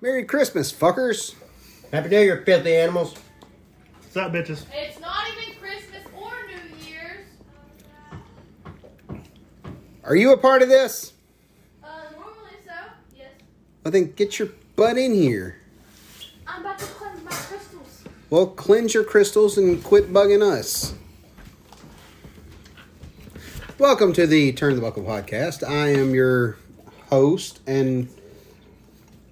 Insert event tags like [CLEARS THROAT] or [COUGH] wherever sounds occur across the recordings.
Merry Christmas, fuckers. Happy New Year, filthy animals. What's up, bitches? It's not even Christmas or New Year's. Are you a part of this? Uh, normally so. Yes. Well, then get your butt in here. I'm about to cleanse my crystals. Well, cleanse your crystals and quit bugging us. Welcome to the Turn the Buckle podcast. I am your host and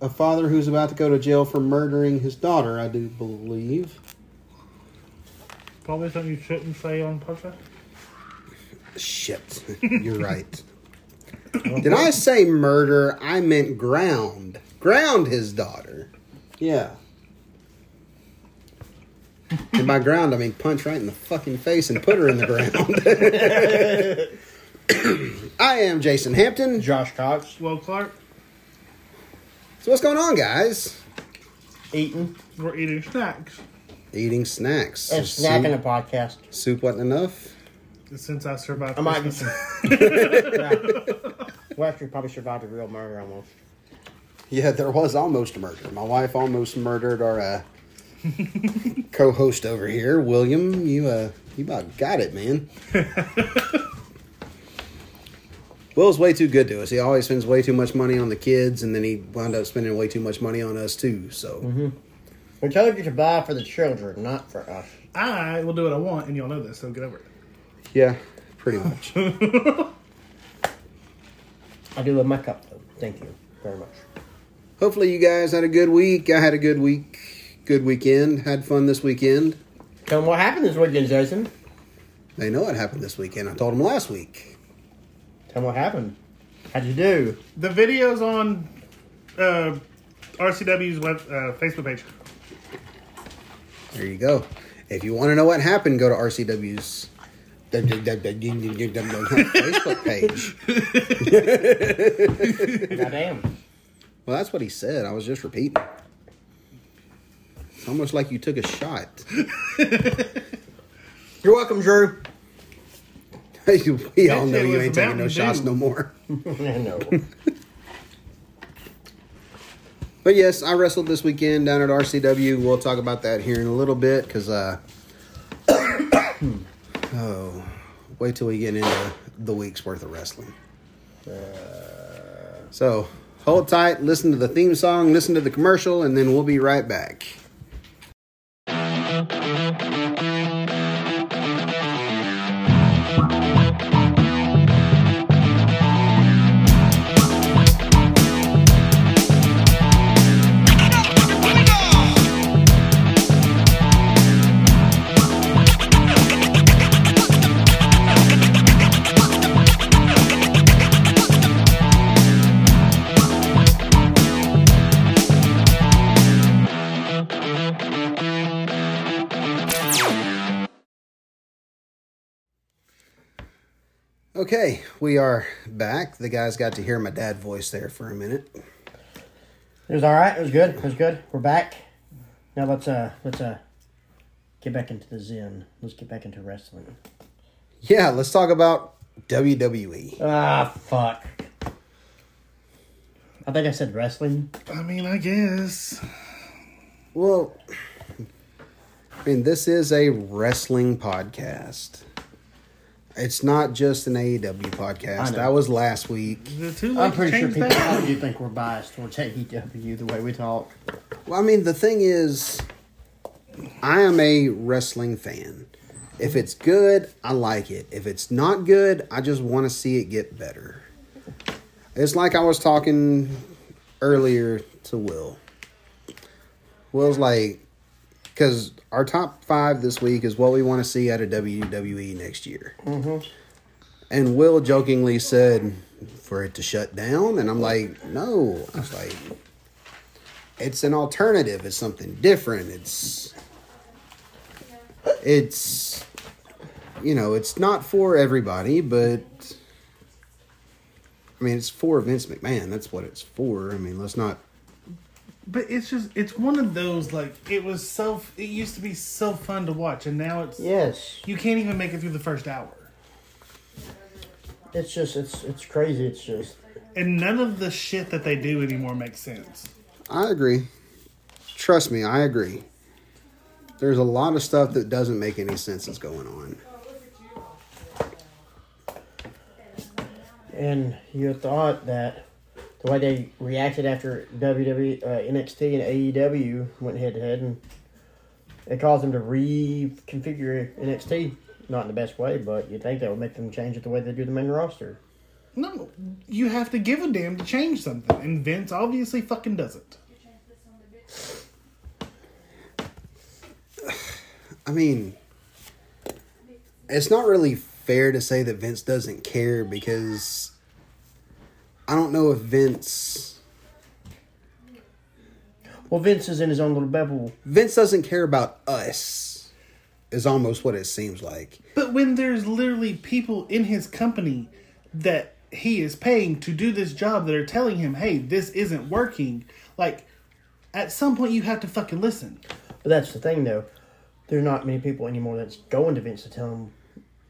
a father who's about to go to jail for murdering his daughter, I do believe. Probably something you shouldn't say on podcast. Shit, [LAUGHS] you're right. Did I say murder? I meant ground. Ground his daughter. Yeah. And by ground, I mean punch right in the fucking face and put her in the ground. [LAUGHS] [COUGHS] I am Jason Hampton. Josh Cox. Well, Clark, So what's going on, guys? Eating we're eating snacks. Eating snacks. and Soup- snacking a podcast. Soup wasn't enough. Since I survived I might be Christmas. [LAUGHS] Well, actually, probably survived a real murder almost. Yeah, there was almost a murder. My wife almost murdered our uh, co-host over here, William. You uh, you about got it, man. [LAUGHS] Will's way too good to us. He always spends way too much money on the kids, and then he wound up spending way too much money on us too. So mm-hmm. We told you to buy for the children, not for us. I will do what I want, and y'all know this, so get over it. yeah, pretty much. [LAUGHS] I do love my cup, though. Thank you very much. Hopefully, you guys had a good week. I had a good week, good weekend. Had fun this weekend. Tell them what happened this weekend, Jason. They know what happened this weekend. I told them last week. Tell them what happened. How'd you do? The videos on uh, RCW's web uh, Facebook page. There you go. If you want to know what happened, go to RCW's Facebook page. Goddamn. Well, that's what he said. I was just repeating. It's almost like you took a shot. [LAUGHS] You're welcome, Drew. [LAUGHS] we all know you ain't taking no shots no more. [LAUGHS] I know. [LAUGHS] But yes, I wrestled this weekend down at RCW. We'll talk about that here in a little bit because, uh, [COUGHS] oh, wait till we get into the week's worth of wrestling. So hold tight, listen to the theme song, listen to the commercial, and then we'll be right back. Okay, we are back. The guys got to hear my dad voice there for a minute. It was all right. It was good. It was good. We're back. Now let's uh let's uh get back into the zen. Let's get back into wrestling. Yeah, let's talk about. WWE. Ah fuck. I think I said wrestling. I mean, I guess. Well, I mean, this is a wrestling podcast. It's not just an AEW podcast. That was last week. Is it too late I'm pretty sure people that? probably do think we're biased towards AEW the way we talk. Well, I mean, the thing is, I am a wrestling fan. If it's good, I like it. If it's not good, I just want to see it get better. It's like I was talking earlier to Will. Will's like, because our top five this week is what we want to see out of WWE next year. Mm-hmm. And Will jokingly said, for it to shut down. And I'm like, no. I was like, it's an alternative. It's something different. It's it's you know, it's not for everybody, but I mean, it's for Vince McMahon. That's what it's for. I mean, let's not. But it's just, it's one of those, like, it was so, it used to be so fun to watch, and now it's, Yes. you can't even make it through the first hour. It's just it's it's crazy. It's just And none of the shit that they do anymore makes sense. I agree. Trust me, I agree. There's a lot of stuff that doesn't make any sense that's going on. And you thought that the way they reacted after WWE, uh, NXT, and AEW went head to head, and it caused them to reconfigure NXT. Not in the best way, but you'd think that would make them change it the way they do the main roster. No, you have to give a damn to change something, and Vince obviously fucking doesn't. [SIGHS] I mean, it's not really fair to say that Vince doesn't care because I don't know if Vince Well, Vince is in his own little bubble. Vince doesn't care about us. Is almost what it seems like. But when there's literally people in his company that he is paying to do this job that are telling him, hey, this isn't working, like, at some point you have to fucking listen. But that's the thing, though. There's not many people anymore that's going to Vince to tell him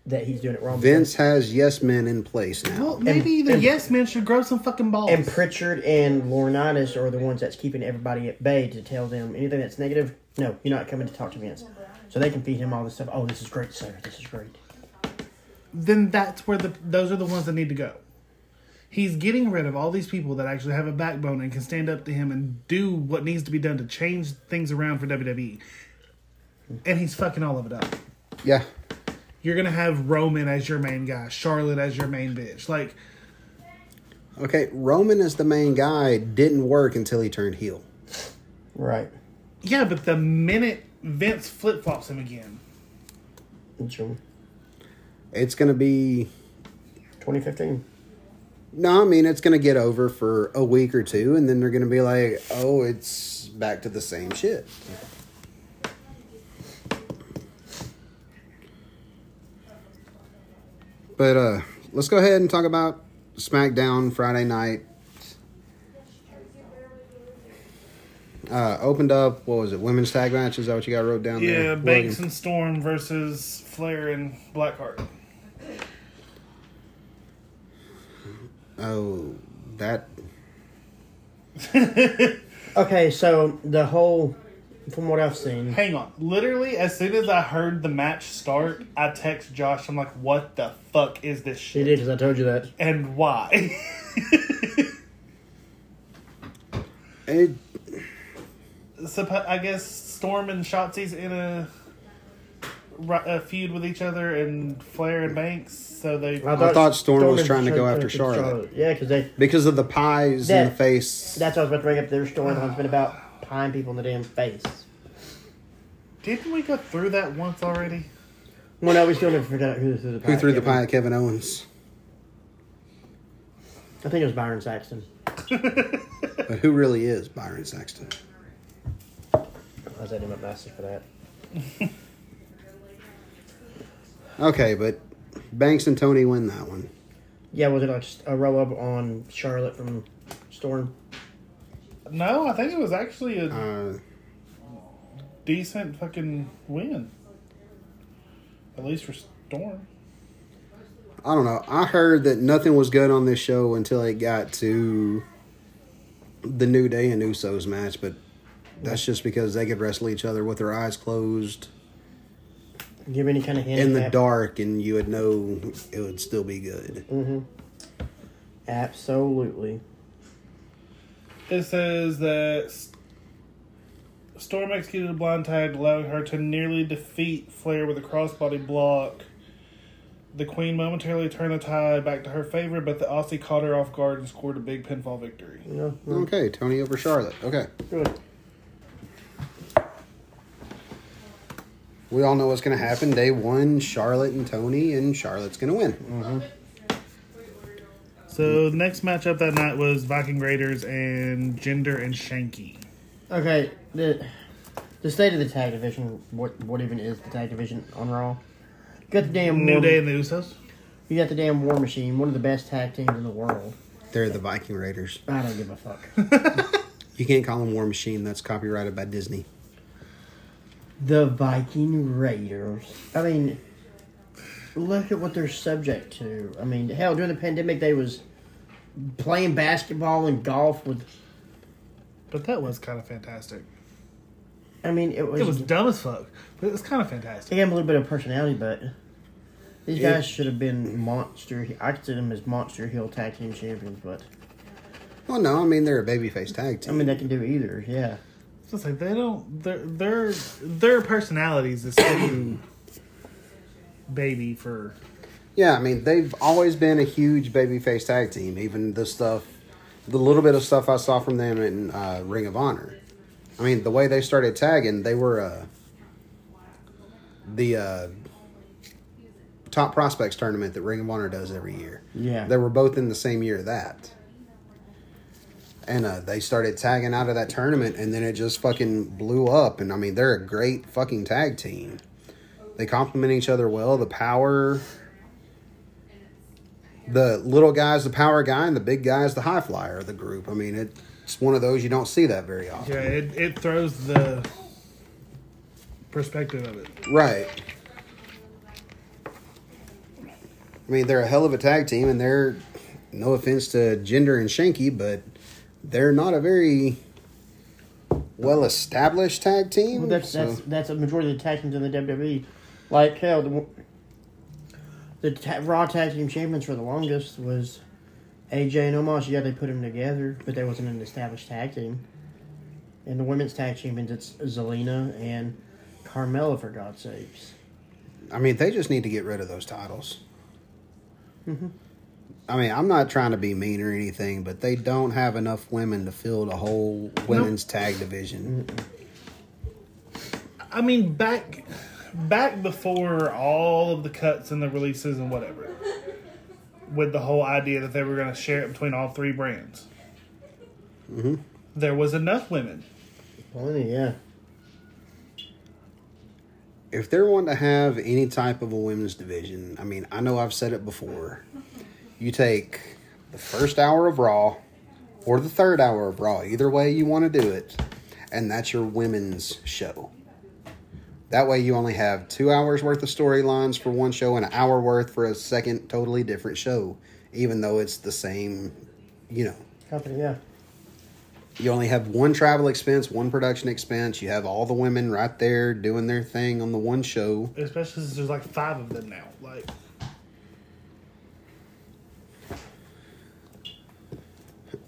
that he's doing it wrong. Vince has yes men in place now. Well, maybe the and- yes men should grow some fucking balls. And Pritchard and Laurinaitis are the ones that's keeping everybody at bay to tell them anything that's negative. No, you're not coming to talk to Vince. So they can feed him all this stuff. Oh, this is great, sir. This is great. then that's where the those are the ones that need to go. He's getting rid of all these people that actually have a backbone and can stand up to him and do what needs to be done to change things around for WWE. And he's fucking all of it up. Yeah. You're gonna have Roman as your main guy, Charlotte as your main bitch. Like, Okay, Roman as the main guy didn't work until he turned heel. Right. yeah, but the minute Vince flip flops him again, June It's gonna be 2015. no, I mean it's gonna get over for a week or two, and then they're gonna be like, "Oh, it's back to the same shit." But uh, let's go ahead and talk about SmackDown Friday night. Uh, opened up. What was it? Women's tag match. Is that what you got wrote down there? yeah, Logan? Banks and Storm versus Flair and Blackheart. Oh, that. [LAUGHS] Okay, so the whole, from what I've seen, Hang on. Literally, as soon as I heard the match start, I text Josh. I'm like, "What the fuck is this she shit? did because I told you that. And why?" [LAUGHS] It, Suppo- I guess Storm and Shotzi's in a, a feud with each other, and Flair and Banks. So they. I thought Storm was trying to go after took Charlotte. Yeah, because they. because of the pies in the face. That's what I was about to bring up. Their storyline's been about pieing people in the damn face. Didn't we go through that once already? Well, no, we still never figured out who threw the pie. Who threw the Kevin. pie at Kevin Owens? I think it was Byron Saxton. [LAUGHS] But who really is Byron Saxton? I was setting him up for that. [LAUGHS] Okay, but Banks and Toni win that one. Yeah, was it like just a roll up on Charlotte from Storm? No, I think it was actually a Uh, decent fucking win. At least for Storm. I don't know. I heard that nothing was good on this show until it got to the New Day and Usos match, but that's just because they could wrestle each other with their eyes closed Give any kind of hint in the dark, and you would know it would still be good. Mm-hmm. Absolutely. It says that Storm executed a blind tag, allowing her to nearly defeat Flair with a crossbody block. The Queen momentarily turned the tide back to her favor, but the Aussie caught her off guard and scored a big pinfall victory. You know, no, Okay, Toni over Charlotte. Okay. good. We all know what's going to happen. Day one, Charlotte and Toni, and Charlotte's going to win. Mm-hmm. So the next matchup that night was Viking Raiders and Jinder and Shanky. Okay, the the state of the tag division. What what even is the tag division on Raw? You got the damn New war, Day and the Usos. You got the damn War Machine, one of the best tag teams in the world. They're the Viking Raiders. I don't give a fuck. [LAUGHS] You can't call them War Machine. That's copyrighted by Disney. the Viking Raiders. I mean, look at what they're subject to. I mean, hell, during the pandemic, they was playing basketball and golf with But that was kind of fantastic. I mean, it was. It was dumb as fuck, but it was kind of fantastic. They gave him a little bit of personality, but these It- guys should have been monster. I consider them as monster heel tag team champions, but Well, no, I mean they're a babyface tag team. I mean they can do either. Yeah, It's like they don't. Their their their personalities is too baby for. yeah, I mean they've always been a huge babyface tag team. Even the stuff, the little bit of stuff I saw from them in uh, Ring of Honor. I mean the way they started tagging, they were uh, the uh, top prospects tournament that Ring of Honor does every year. yeah. They were both in the same year of that. And uh, they started tagging out of that tournament, and then it just fucking blew up. And I mean, they're a great fucking tag team. They complement each other well. The power, the little guy's the power guy, and the big guy's the high flyer of the group. I mean, it's one of those you don't see that very often. Yeah, it, it throws the perspective of it. Right. I mean, they're a hell of a tag team, and they're no offense to Jinder and Shanky, but they're not a very well established tag team. Well, that's so- that's that's a majority of the tag teams in the WWE. Like hell, the, the ta- Raw tag team champions for the longest was AJ and Omos. Yeah, they put them together, but there wasn't an established tag team. And the women's tag champions, it's Zelina and Carmella, for God's sakes. I mean, they just need to get rid of those titles. Mm-hmm. I mean, I'm not trying to be mean or anything, but they don't have enough women to fill the whole women's tag division. I mean, back back before all of the cuts and the releases and whatever, with the whole idea that they were going to share it between all three brands, Mhm. there was enough women. Plenty, yeah. if they're wanting to have any type of a women's division, I mean, I know I've said it before. You take the first hour of Raw or the third hour of Raw, either way you want to do it, and that's your women's show. That way you only have two hours worth of storylines for one show and an hour worth for a second totally different show, even though it's the same, you know. Company, yeah. You only have one travel expense, one production expense. You have all the women right there doing their thing on the one show. Especially since there's like five of them now. Like,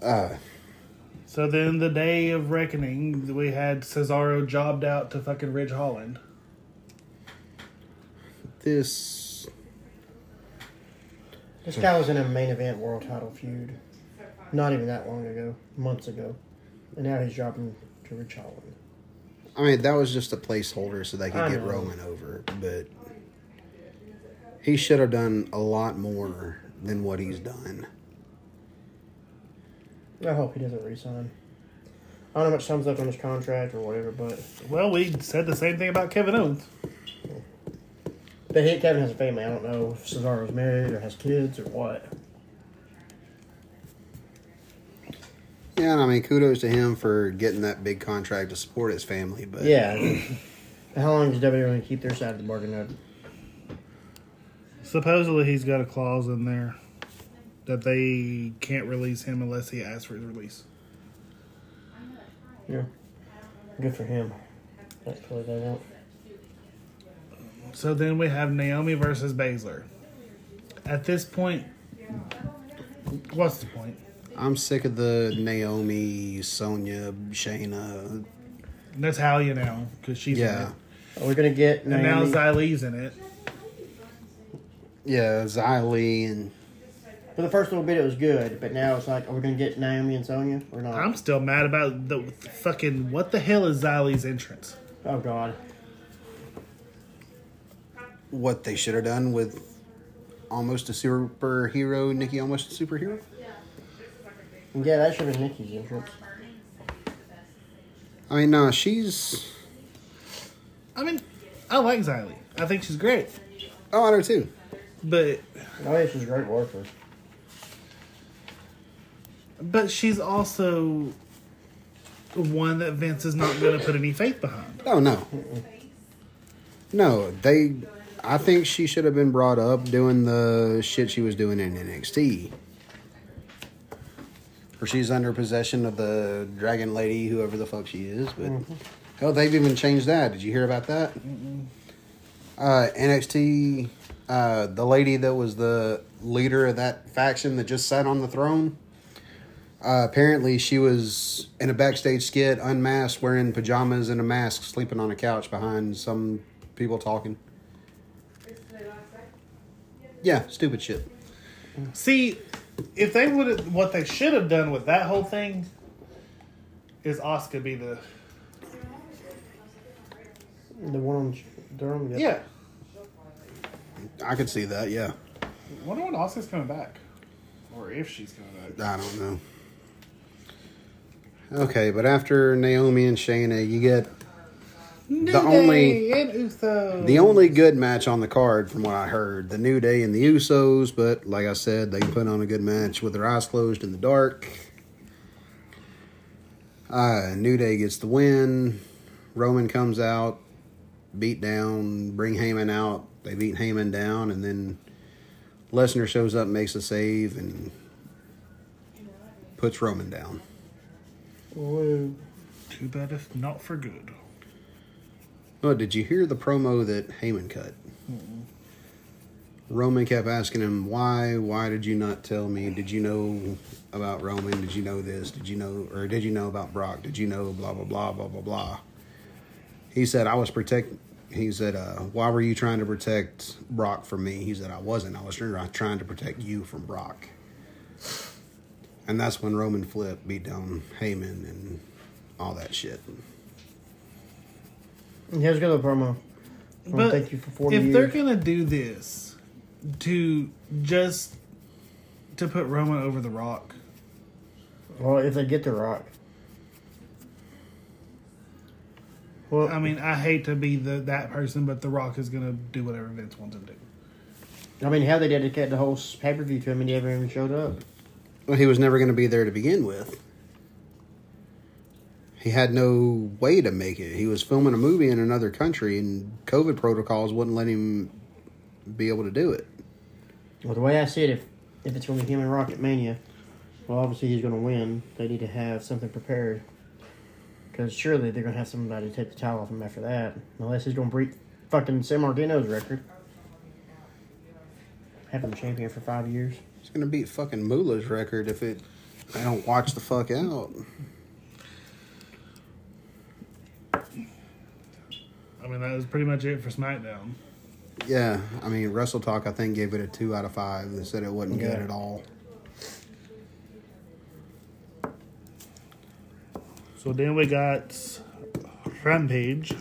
Uh, so then the day of reckoning, we had Cesaro jobbed out to fucking Ridge Holland. This This guy was in a main event world title feud not even that long ago, months ago. And now he's dropping to Ridge Holland. I mean, that was just a placeholder so they could I get know. Roman over, but he should have done a lot more than what he's done. I hope he doesn't resign. I don't know how much time's up on his contract or whatever, but Well, we said the same thing about Kevin Owens. But he, Kevin has a family. I don't know if Cesaro's married or has kids or what. Yeah, and I mean, kudos to him for getting that big contract to support his family, but Yeah. how long does WWE going to keep their side of the bargain up? Supposedly, he's got a clause in there that they can't release him unless he asks for his release. Yeah. Good for him. That's what they want. So then we have Naomi versus Baszler. At this point, what's the point? I'm sick of the Naomi, Sonya, Shayna. That's Halia now because she's Yeah, in We're going to get it, and now Naomi. Xia Li's in it. yeah, Xia Li and For the first little bit, it was good, but now it's like, are we going to get Naomi and Sonya or not? I'm still mad about the fucking what the hell is Xia Li's entrance? oh, God. What they should have done with almost a superhero, Nikki almost a superhero. Yeah, that should have been Nikki's entrance. I mean, no, she's. I mean, I like Xia Li. I think she's great, Oh, I do too. but oh, I think she's a great worker. but she's also one that Vince is not going to put any faith behind. Oh no. No, they. I think she should have been brought up doing the shit she was doing in NXT. or she's under possession of the dragon lady, whoever the fuck she is. But hell, they've even changed that. Did you hear about that? Uh, NXT, uh, the lady that was the leader of that faction that just sat on the throne. Uh, apparently, she was in a backstage skit, unmasked, wearing pajamas and a mask, sleeping on a couch behind some people talking. Yeah, stupid shit. See, if they would have, what they should have done with that whole thing is Asuka be the The one on Durham. yeah. I could see that. Yeah, Wonder when Asuka's coming back, or if she's coming back. I don't know. Okay, but after Naomi and Shayna, you get New The only- and Uso. the only good match on the card, from what I heard. The New Day and the Usos, but like I said, they put on a good match with their eyes closed in the dark. Uh, New Day gets the win. Roman comes out, beat down, bring Heyman out. They beat Heyman down, and then Lesnar shows up, makes a save, and puts Roman down. Woo. Too bad if not for good. Oh, did you hear the promo that Heyman cut? Roman kept asking him, "Why? Why did you not tell me? Did you know about Roman? Did you know this? Did you know, or did you know about Brock? Did you know blah blah blah blah blah blah?" He said, "I was protect." He said, uh, "Why were you trying to protect Brock from me?" He said, "I wasn't. I was trying trying to protect you from Brock." And that's when Roman flipped, beat down Heyman, and all that shit. Here's a good little promo. I But thank you for 40 if years. they're gonna do this to just to put Roman over the Rock, Well, if they get the Rock. Well, I mean, I hate to be the that person, but the Rock is gonna do whatever Vince wants him to do. I mean, how they dedicated the whole pay per view to him and he never even showed up. Well, he was never going to be there to begin with. He had no way to make it. He was filming a movie in another country, and COVID protocols wouldn't let him be able to do it. Well, the way I see it, if if it's going to be him and Rocket Mania, well, obviously he's going to win. They need to have something prepared. Because surely they're going to have somebody take the towel off him after that. Unless he's going to break fucking Sammartino's record. Having the champion for five years. He's going to beat fucking Moolah's record if it. I don't watch the fuck out. Mean, that was pretty much it for SmackDown. Yeah, I mean, Wrestle Talk, I think, gave it a two out of five. They said it wasn't good at all. So then we got Rampage.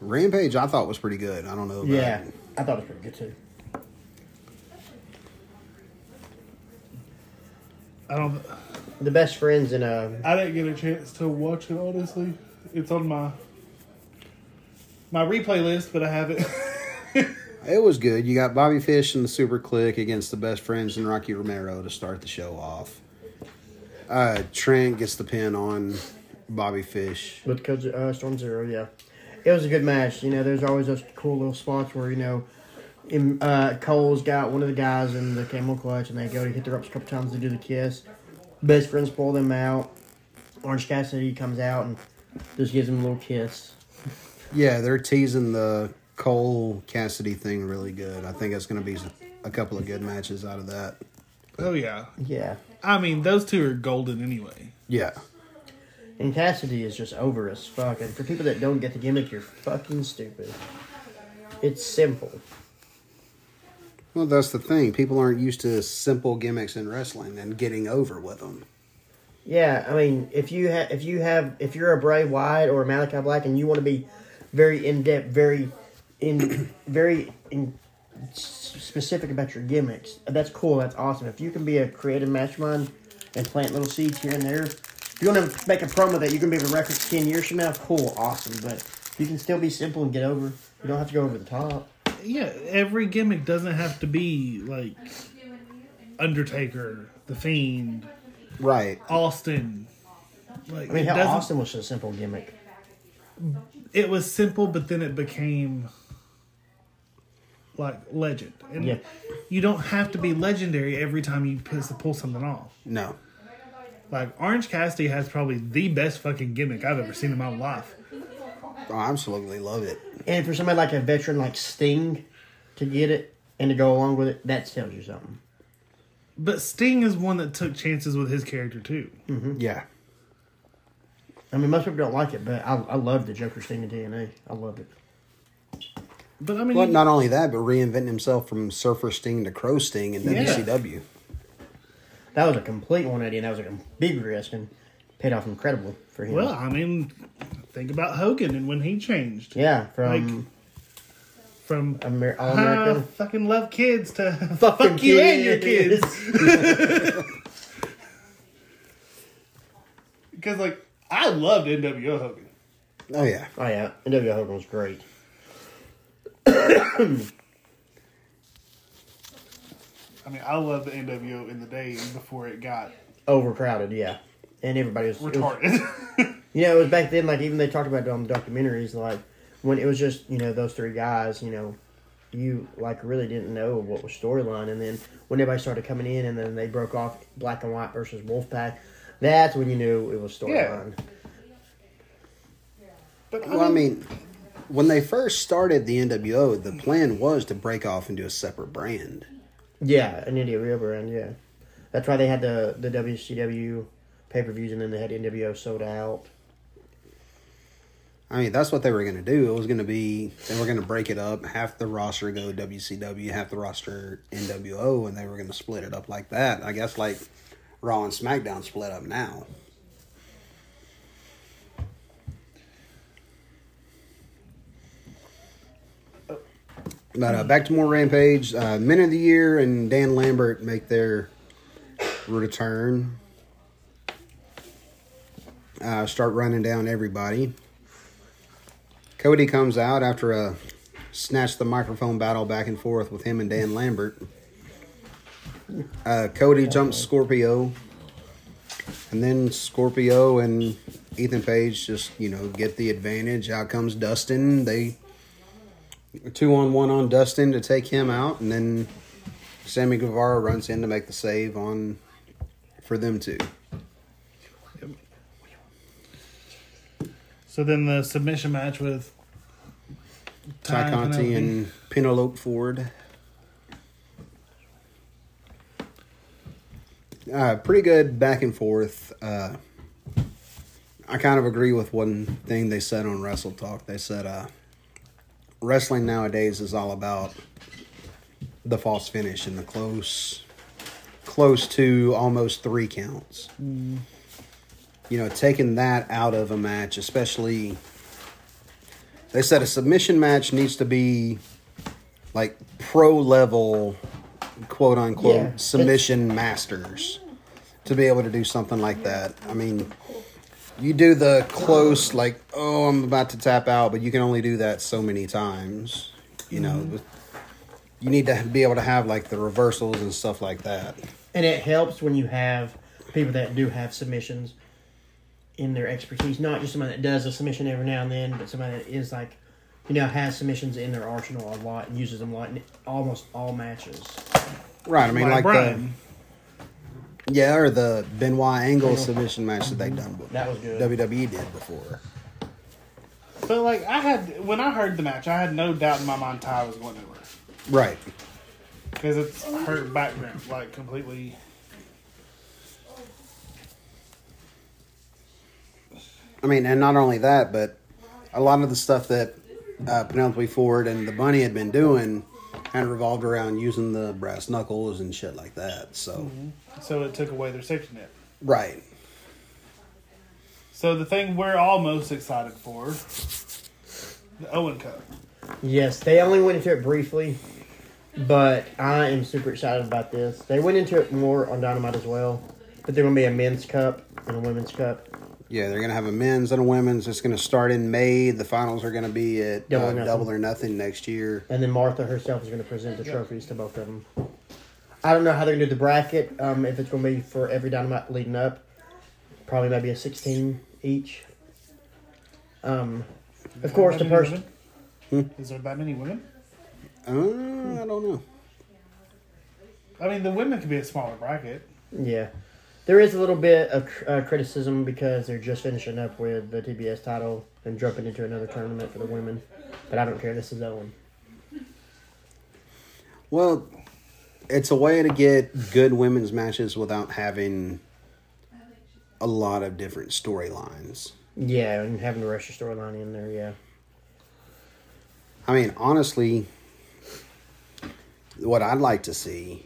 Rampage, I thought was pretty good. I don't know. About Yeah, I thought it was pretty good too. I don't. The best friends in uh, I didn't get a chance to watch it. Honestly, it's on my my replay list, but I have it. [LAUGHS] It was good. You got Bobby Fish and the Super Kliq against the best friends and Rocky Romero to start the show off. Uh, Trent gets the pin on Bobby Fish. But because uh, Strong Zero. Yeah, it was a good match. You know, there's always those cool little spots where you know, in, uh, Cole's got one of the guys in the camel clutch, and they go to hit the ropes a couple times to do the kiss. Best friends pull them out. Orange Cassidy comes out and just gives him a little kiss. Yeah, they're teasing the Cole Cassidy thing really good. I think it's going to be a couple of good matches out of that. oh yeah, Yeah, I mean those two are golden anyway. Yeah. and Cassidy is just over as fuck. And for people that don't get the gimmick, you're fucking stupid. It's simple. Well, that's the thing. People aren't used to simple gimmicks in wrestling and getting over with them. Yeah, I mean, if you have, if you have, if you're a Bray Wyatt or a Malachi Black, and you want to be very in depth, very in, [COUGHS] very in specific about your gimmicks, that's cool. That's awesome. If you can be a creative mastermind and plant little seeds here and there, if you want to make a promo that you can be to reference ten years from now, cool, awesome. But you can still be simple and get over. You don't have to go over the top. Yeah, every gimmick doesn't have to be like Undertaker, The Fiend, Right. Austin. Like I mean, it how doesn't- Austin was a simple gimmick. It was simple, but then it became like legend, and Yeah. you don't have to be legendary every time you pull pull something off. No. Like Orange Cassidy has probably the best fucking gimmick I've ever seen in my life. Oh, I absolutely love it. And for somebody like a veteran like Sting to get it and to go along with it, that tells you something. But Sting is one that took chances with his character too. Mm-hmm. Yeah. I mean, most people don't like it, but I, I love the Joker Sting in TNA. I love it. But I mean, Well, you- not only that, but reinventing himself from Surfer Sting to Crow Sting in Yeah. WCW. That was a complete 180, and that was a big risk and paid off incredibly for him. well, I mean, think about Hogan and when he changed yeah, from like- from Amer- All "Ah, American. fucking love kids to Fucking fuck you and your kids. kids. [LAUGHS] Because like I loved NWO Hogan. Oh yeah. Oh yeah, NWO Hogan was great. [COUGHS] I mean, I loved the NWO in the days before it got Overcrowded, yeah, and everybody was, it was retarded. [LAUGHS] You know, it was back then. Like even they talked about it on the documentaries. Like when it was just you know those three guys. You know, you like really didn't know what was storyline, and then when everybody started coming in, and then they broke off Black and White versus Wolfpack. That's when you knew it was storyline. but Well, I mean, when they first started the NWO, the plan was to break off into a separate brand. Yeah, an India Real brand. Yeah, that's why they had the the WCW pay per views, and then they had NWO sold out. I mean, that's what they were going to do. It was going to be they were going to break it up. Half the roster go WCW, half the roster NWO, and they were going to split it up like that. I guess like Raw and SmackDown split up now. But uh, back to more Rampage. Uh, Men of the Year and Dan Lambert make their return. Uh, start running down everybody. Cody comes out after a snatch the microphone battle back and forth with him and Dan Lambert. Uh, Cody jumps Scorpio, and then Scorpio and Ethan Page just you know get the advantage. Out comes Dustin. They two on one on Dustin to take him out, and then Sammy Guevara runs in to make the save on for them too. so then the submission match with Tay Conti and Penelope Ford. Uh, pretty good back and forth. Uh, I kind of agree with one thing they said on Wrestle Talk. They said uh, wrestling nowadays is all about the false finish and the close, close to almost three counts. You know, taking that out of a match, especially they said a submission match needs to be like pro level, quote unquote, Yeah. submission masters to be able to do something like that. I mean, you do the close, like, oh, I'm about to tap out, but you can only do that so many times. You know, mm-hmm. you need to be able to have like the reversals and stuff like that. And it helps when you have people that do have submissions in their expertise, not just somebody that does a submission every now and then, but somebody that is like, you know, has submissions in their arsenal a lot and uses them a lot in almost all matches. Right. I mean, like, the, yeah, or the Benoit Angle Angle. submission match that they mm-hmm. done. That was good. WWE did before. But like I had when I heard the match, I had no doubt in my mind Tay was going to win Right. because it's her background, like completely. I mean, and not only that, but a lot of the stuff that uh, Penelope Ford and the Bunny had been doing kind of revolved around using the brass knuckles and shit like that. So, So it took away their safety net. right. So the thing we're all most excited for, the Owen Cup. Yes, they only went into it briefly, but I am super excited about this. They went into it more on Dynamite as well, but there's going to be a men's cup and a women's cup. Yeah, they're going to have a men's and a women's. It's going to start in May. The finals are going to be at Double uh, or Nothing. Double or Nothing next year. And then Martha herself is going to present the trophies to both of them. I don't know how they're going to do the bracket, um, if it's going to be for every Dynamite leading up. Probably maybe a 16 each. Um, of course, the person. women? Is there that many women? Uh, I don't know. I mean, the women could be a smaller bracket. Yeah. There is a little bit of uh, criticism because they're just finishing up with the TBS title and jumping into another tournament for the women. But I don't care. This is Owen. Well, it's a way to get good women's matches without having a lot of different storylines. Yeah, and having to rush your storyline in there, yeah. I mean, honestly, what I'd like to see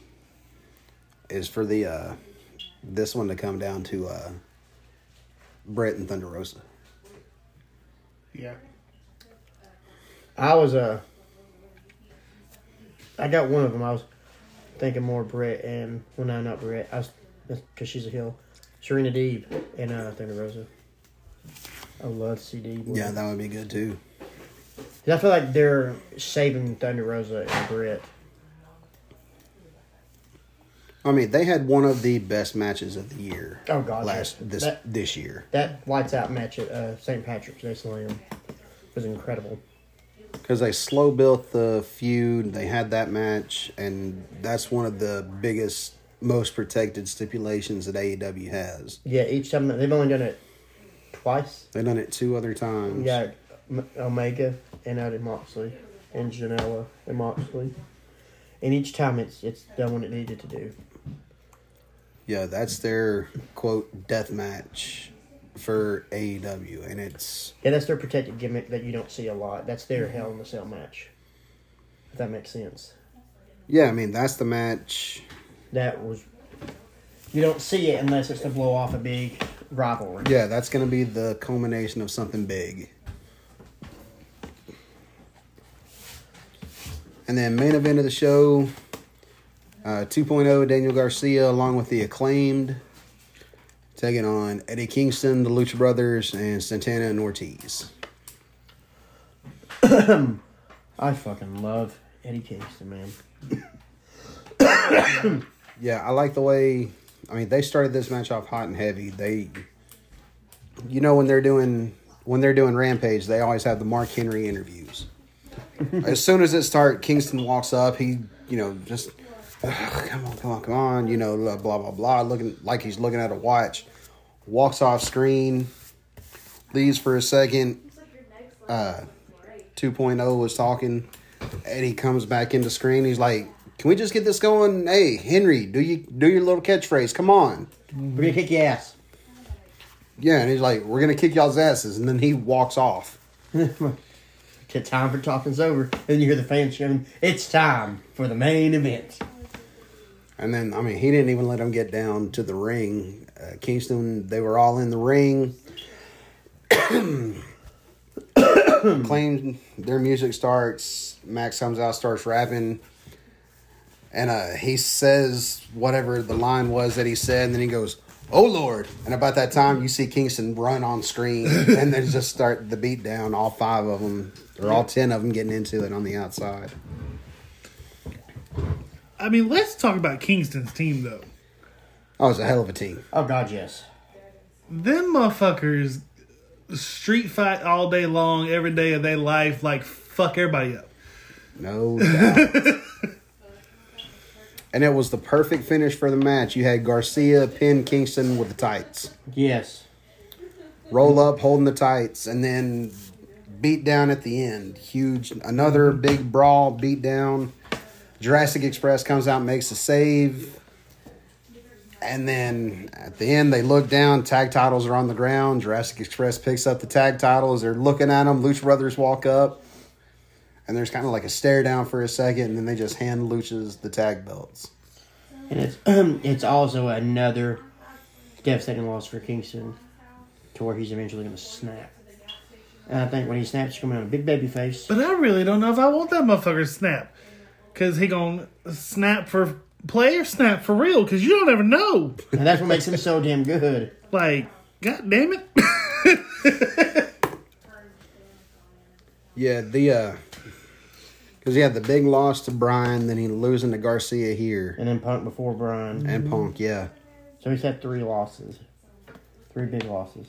is for the uh this one to come down to uh Britt and Thunder Rosa. Yeah. I was uh I got one of them. I was thinking more Britt and well, no, not Britt. I was because she's a heel. Serena Deeb and uh, Thunder Rosa. I love Deeb. Yeah, that would be good too. I feel like they're saving Thunder Rosa and Britt. I mean, they had one of the best matches of the year. Oh, God, last yes. this That- this year That lights out match at uh, St. Patrick's Day Slam was incredible. because they slow built the feud. They had that match, and that's one of the biggest, most protected stipulations that AEW has. Yeah, each time they've only done it twice. They've done it two other times. Yeah, Omega and Eddie Moxley and Janela and Moxley. And each time it's it's done what it needed to do. Yeah, that's their quote death match for AEW, and it's Yeah, that's their protected gimmick that you don't see a lot. That's their Hell in the Cell match. If that makes sense. yeah. I mean, that's the match. That was you don't see it unless it's to blow off a big rivalry. Yeah, that's going to be the culmination of something big. And then main event of the show, uh, 2.0 Daniel Garcia along with the acclaimed taking on Eddie Kingston, the Lucha Brothers, and Santana and Ortiz. [COUGHS] I fucking love Eddie Kingston, man. [COUGHS] Yeah, I like the way. I mean, they started this match off hot and heavy. They, you know, when they're doing when they're doing Rampage, they always have the Mark Henry interviews. [LAUGHS] as soon as it start, Kingston walks up. He, you know, just "Ugh, come on, come on, come on. You know, blah blah blah, looking like he's looking at a watch. Walks off screen, leaves for a second. Uh, 2.0 was talking. Eddie comes back into screen. He's like, "Can we just get this going? Hey, Henry, do you do your little catchphrase? Come on." We're gonna kick your ass. Yeah, and he's like, "We're gonna kick y'all's asses," and then he walks off. [LAUGHS] Okay, time for talking's over. Then you hear the fans shouting, "It's time for the main event." And then, I mean, he didn't even let him get down to the ring. Uh, Kingston, they were all in the ring. [COUGHS] Claims their music starts. Max comes out, starts rapping. And uh, he says whatever the line was that he said, and then he goes, Oh Lord. And about that time, you see Kingston run on screen, [LAUGHS] and then just start the beat down, all five of them, or all ten of them getting into it on the outside. I mean, let's talk about Kingston's team though. Oh, it's a hell of a team. Oh God, yes. Them motherfuckers street fight all day long, every day of their life, like fuck everybody up. No doubt. and it was the perfect finish for the match. You had Garcia pin Kingston with the tights, Yes. roll up holding the tights, and then beat down at the end. Huge, another big brawl, beat down. Jurassic Express comes out, and makes a save. And then at the end, they look down. Tag titles are on the ground. Jurassic Express picks up the tag titles. They're looking at them. Lucha Brothers walk up. And there's kind of like a stare down for a second, and then they just hand Luchas the tag belts. And it's [CLEARS THROAT] it's also another devastating loss for Kingston, to where he's eventually going to snap. And I think when he snaps, he's coming on a big baby face. But I really don't know if I want that motherfucker to snap. Cause he gonna snap for play or snap for real. Cause you don't ever know. And that's what makes him so damn good. Like, god damn it. [LAUGHS] Yeah, the uh, because he had the big loss to Bryan, then he losing to Garcia here And then Punk before Bryan. and Punk. Yeah, So he's had three losses. Three big losses.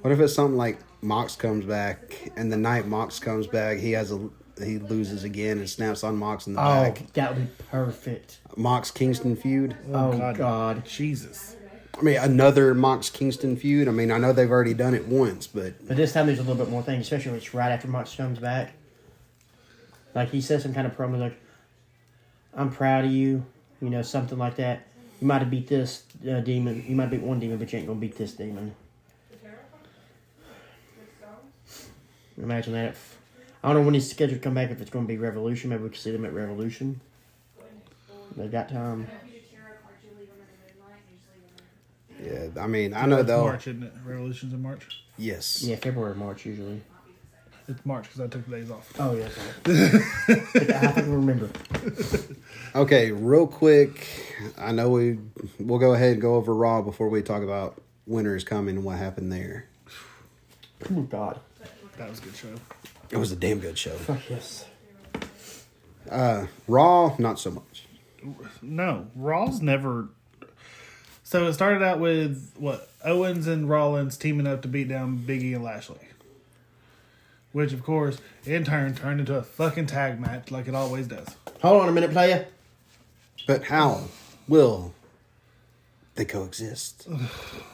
What if it's something like Mox comes back, and the night Mox comes back, he has a he loses again and snaps on Mox in the Oh, back. that would be perfect. Mox Kingston feud. Oh, God. Jesus. I mean, another Mox Kingston feud. I mean, I know they've already done it once, but But this time there's a little bit more things, especially when it's right after Mox comes back. Like he says some kind of promo like, "I'm proud of you," you know, something like that. You might have beat this uh, demon. You might beat one demon, but you ain't gonna beat this demon. Imagine that. If, I don't know when he's scheduled to come back. If it's going to be Revolution, maybe we can see them at Revolution. They got time. yeah, I mean, I know It's they'll. March, isn't it? Revolution's in March. Yes. Yeah, February, March usually. It's March because I took the days off. Oh yes. [LAUGHS] I can remember. Okay, real quick. I know we we'll go ahead and go over Raw before we talk about winners coming and what happened there. Oh God. That was a good show. It was a damn good show. Fuck yes. Uh, Raw, not so much. No, Raw's never. So it started out with what Owens and Rollins teaming up to beat down Biggie and Lashley, which of course in turn turned into a fucking tag match like it always does. Hold on a minute, player. But how will they coexist? [SIGHS] [SIGHS] [SIGHS]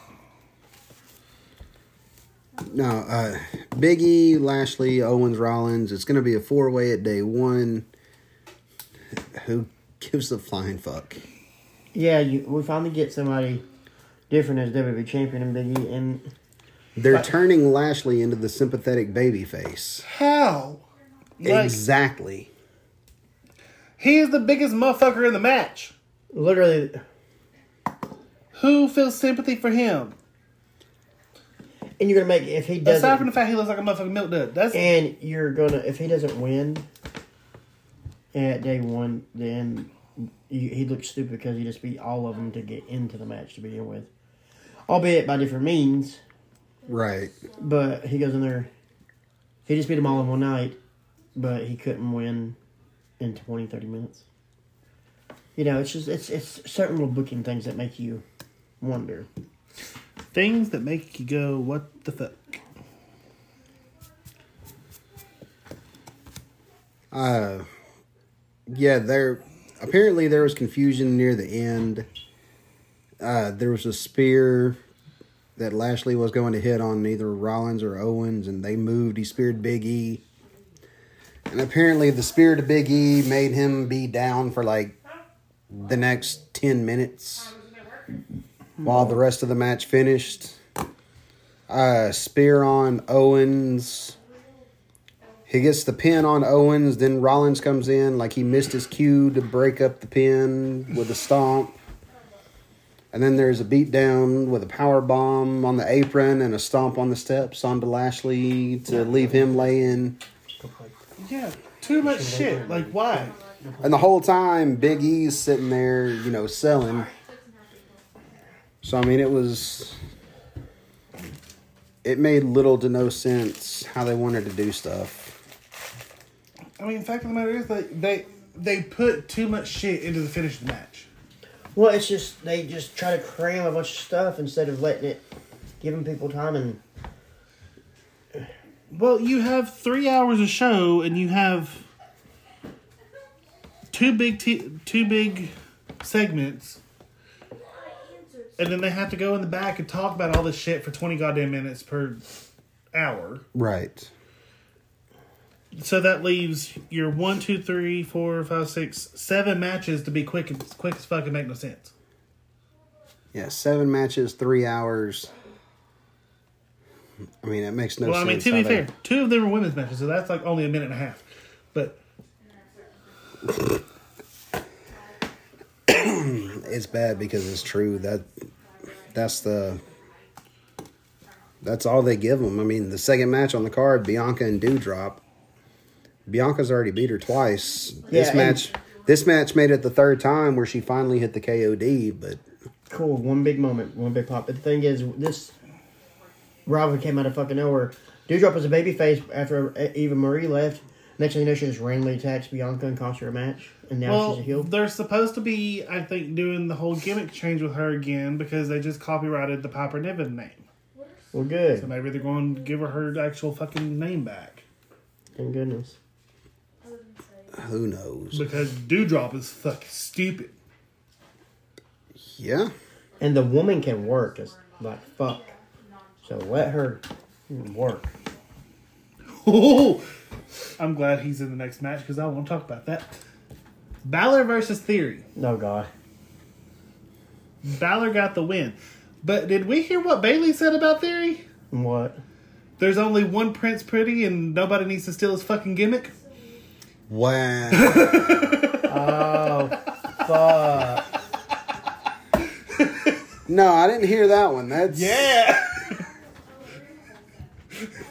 no, uh, Biggie, Lashley, Owens, Rollins. It's going to be a four way at day one. Who gives the flying fuck? Yeah, you, we finally get somebody different as WWE champion and Biggie, and They're But- turning Lashley into the sympathetic baby face. How? Like exactly. he is the biggest motherfucker in the match. literally, Who feels sympathy for him? And you're gonna make if he doesn't, Aside from the fact he looks like a motherfucking milk dud. That's and you're gonna if he doesn't win at day one, then you, he looks stupid because he just beat all of them to get into the match to begin with, albeit by different means. Right. But he goes in there, he just beat them all in one night, but he couldn't win in 20, 30 minutes. You know, it's just it's it's certain little booking things that make you wonder. Things that make you go, "What the fuck?" Uh, yeah, there. Apparently, there was confusion near the end. Uh, there was a spear that Lashley was going to hit on either Rollins or Owens, and they moved. He speared Big E, and apparently, the spear to Big E made him be down for like the next ten minutes, while the rest of the match finished. Uh, spear on Owens. He gets the pin on Owens, then Rollins comes in like he missed his cue to break up the pin with a stomp. And then there's a beatdown with a power bomb on the apron and a stomp on the steps onto Lashley to leave him laying. Yeah, too much shit. Like why? And the whole time, Big E's sitting there, you know, selling. So I mean, it was. It made little to no sense how they wanted to do stuff. I mean, the fact of the matter is, like they they put too much shit into the finish of the match. Well, it's just they just try to cram a bunch of stuff instead of letting it, giving people time and Well, you have three hours of show, and you have two big t- two big segments, and then they have to go in the back and talk about all this shit for twenty goddamn minutes per hour. Right. So that leaves your one, two, three, four, five, six, seven matches to be quick, and quick as fuck and make no sense. Yeah, seven matches, three hours. I mean, it makes no well, I sense. mean, to be fair, two of them are women's matches, so that's like only a minute and a half. But it's bad because it's true. That that's the that's all they give them. I mean, the second match on the card, Bianca and Dewdrop. Bianca's already beat her twice. This Yeah, match, this match made it the third time where she finally hit the KOD. But cool. One big moment, one big pop. But the thing is, this Robin came out of fucking nowhere. Dewdrop was a baby face after Eva Marie left. Next thing you know, she just randomly attacks Bianca and costs her a match, and now well, she's a heel. they're supposed to be, I think, doing the whole gimmick change with her again because they just copyrighted the Piper Niven name. Well, good. So maybe they're going to give her her actual fucking name back. Thank goodness. Who knows? Because Dewdrop is fucking stupid. Yeah. And the woman can work as like fuck. So let her work. Oh, [LAUGHS] I'm glad he's in the next match because I want to talk about that. Balor versus Theory. No God. Balor got the win. But did we hear what Bailey said about Theory? What? There's only one Prince Pretty and nobody needs to steal his fucking gimmick? Wow. [LAUGHS] Oh fuck. [LAUGHS] no, I didn't hear that one. That's Yeah!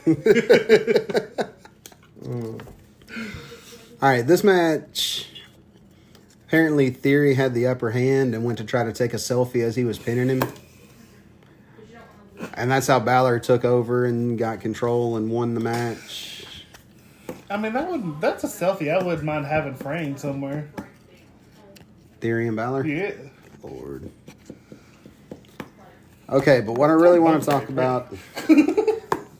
[LAUGHS] All right, this match. Apparently, Theory had the upper hand and went to try to take a selfie as he was pinning him. And that's how Balor took over and got control and won the match. I mean, that would that's a selfie I wouldn't mind having framed somewhere. Theory and Balor? Yeah. Lord. Okay, but what I really want to talk about. [LAUGHS]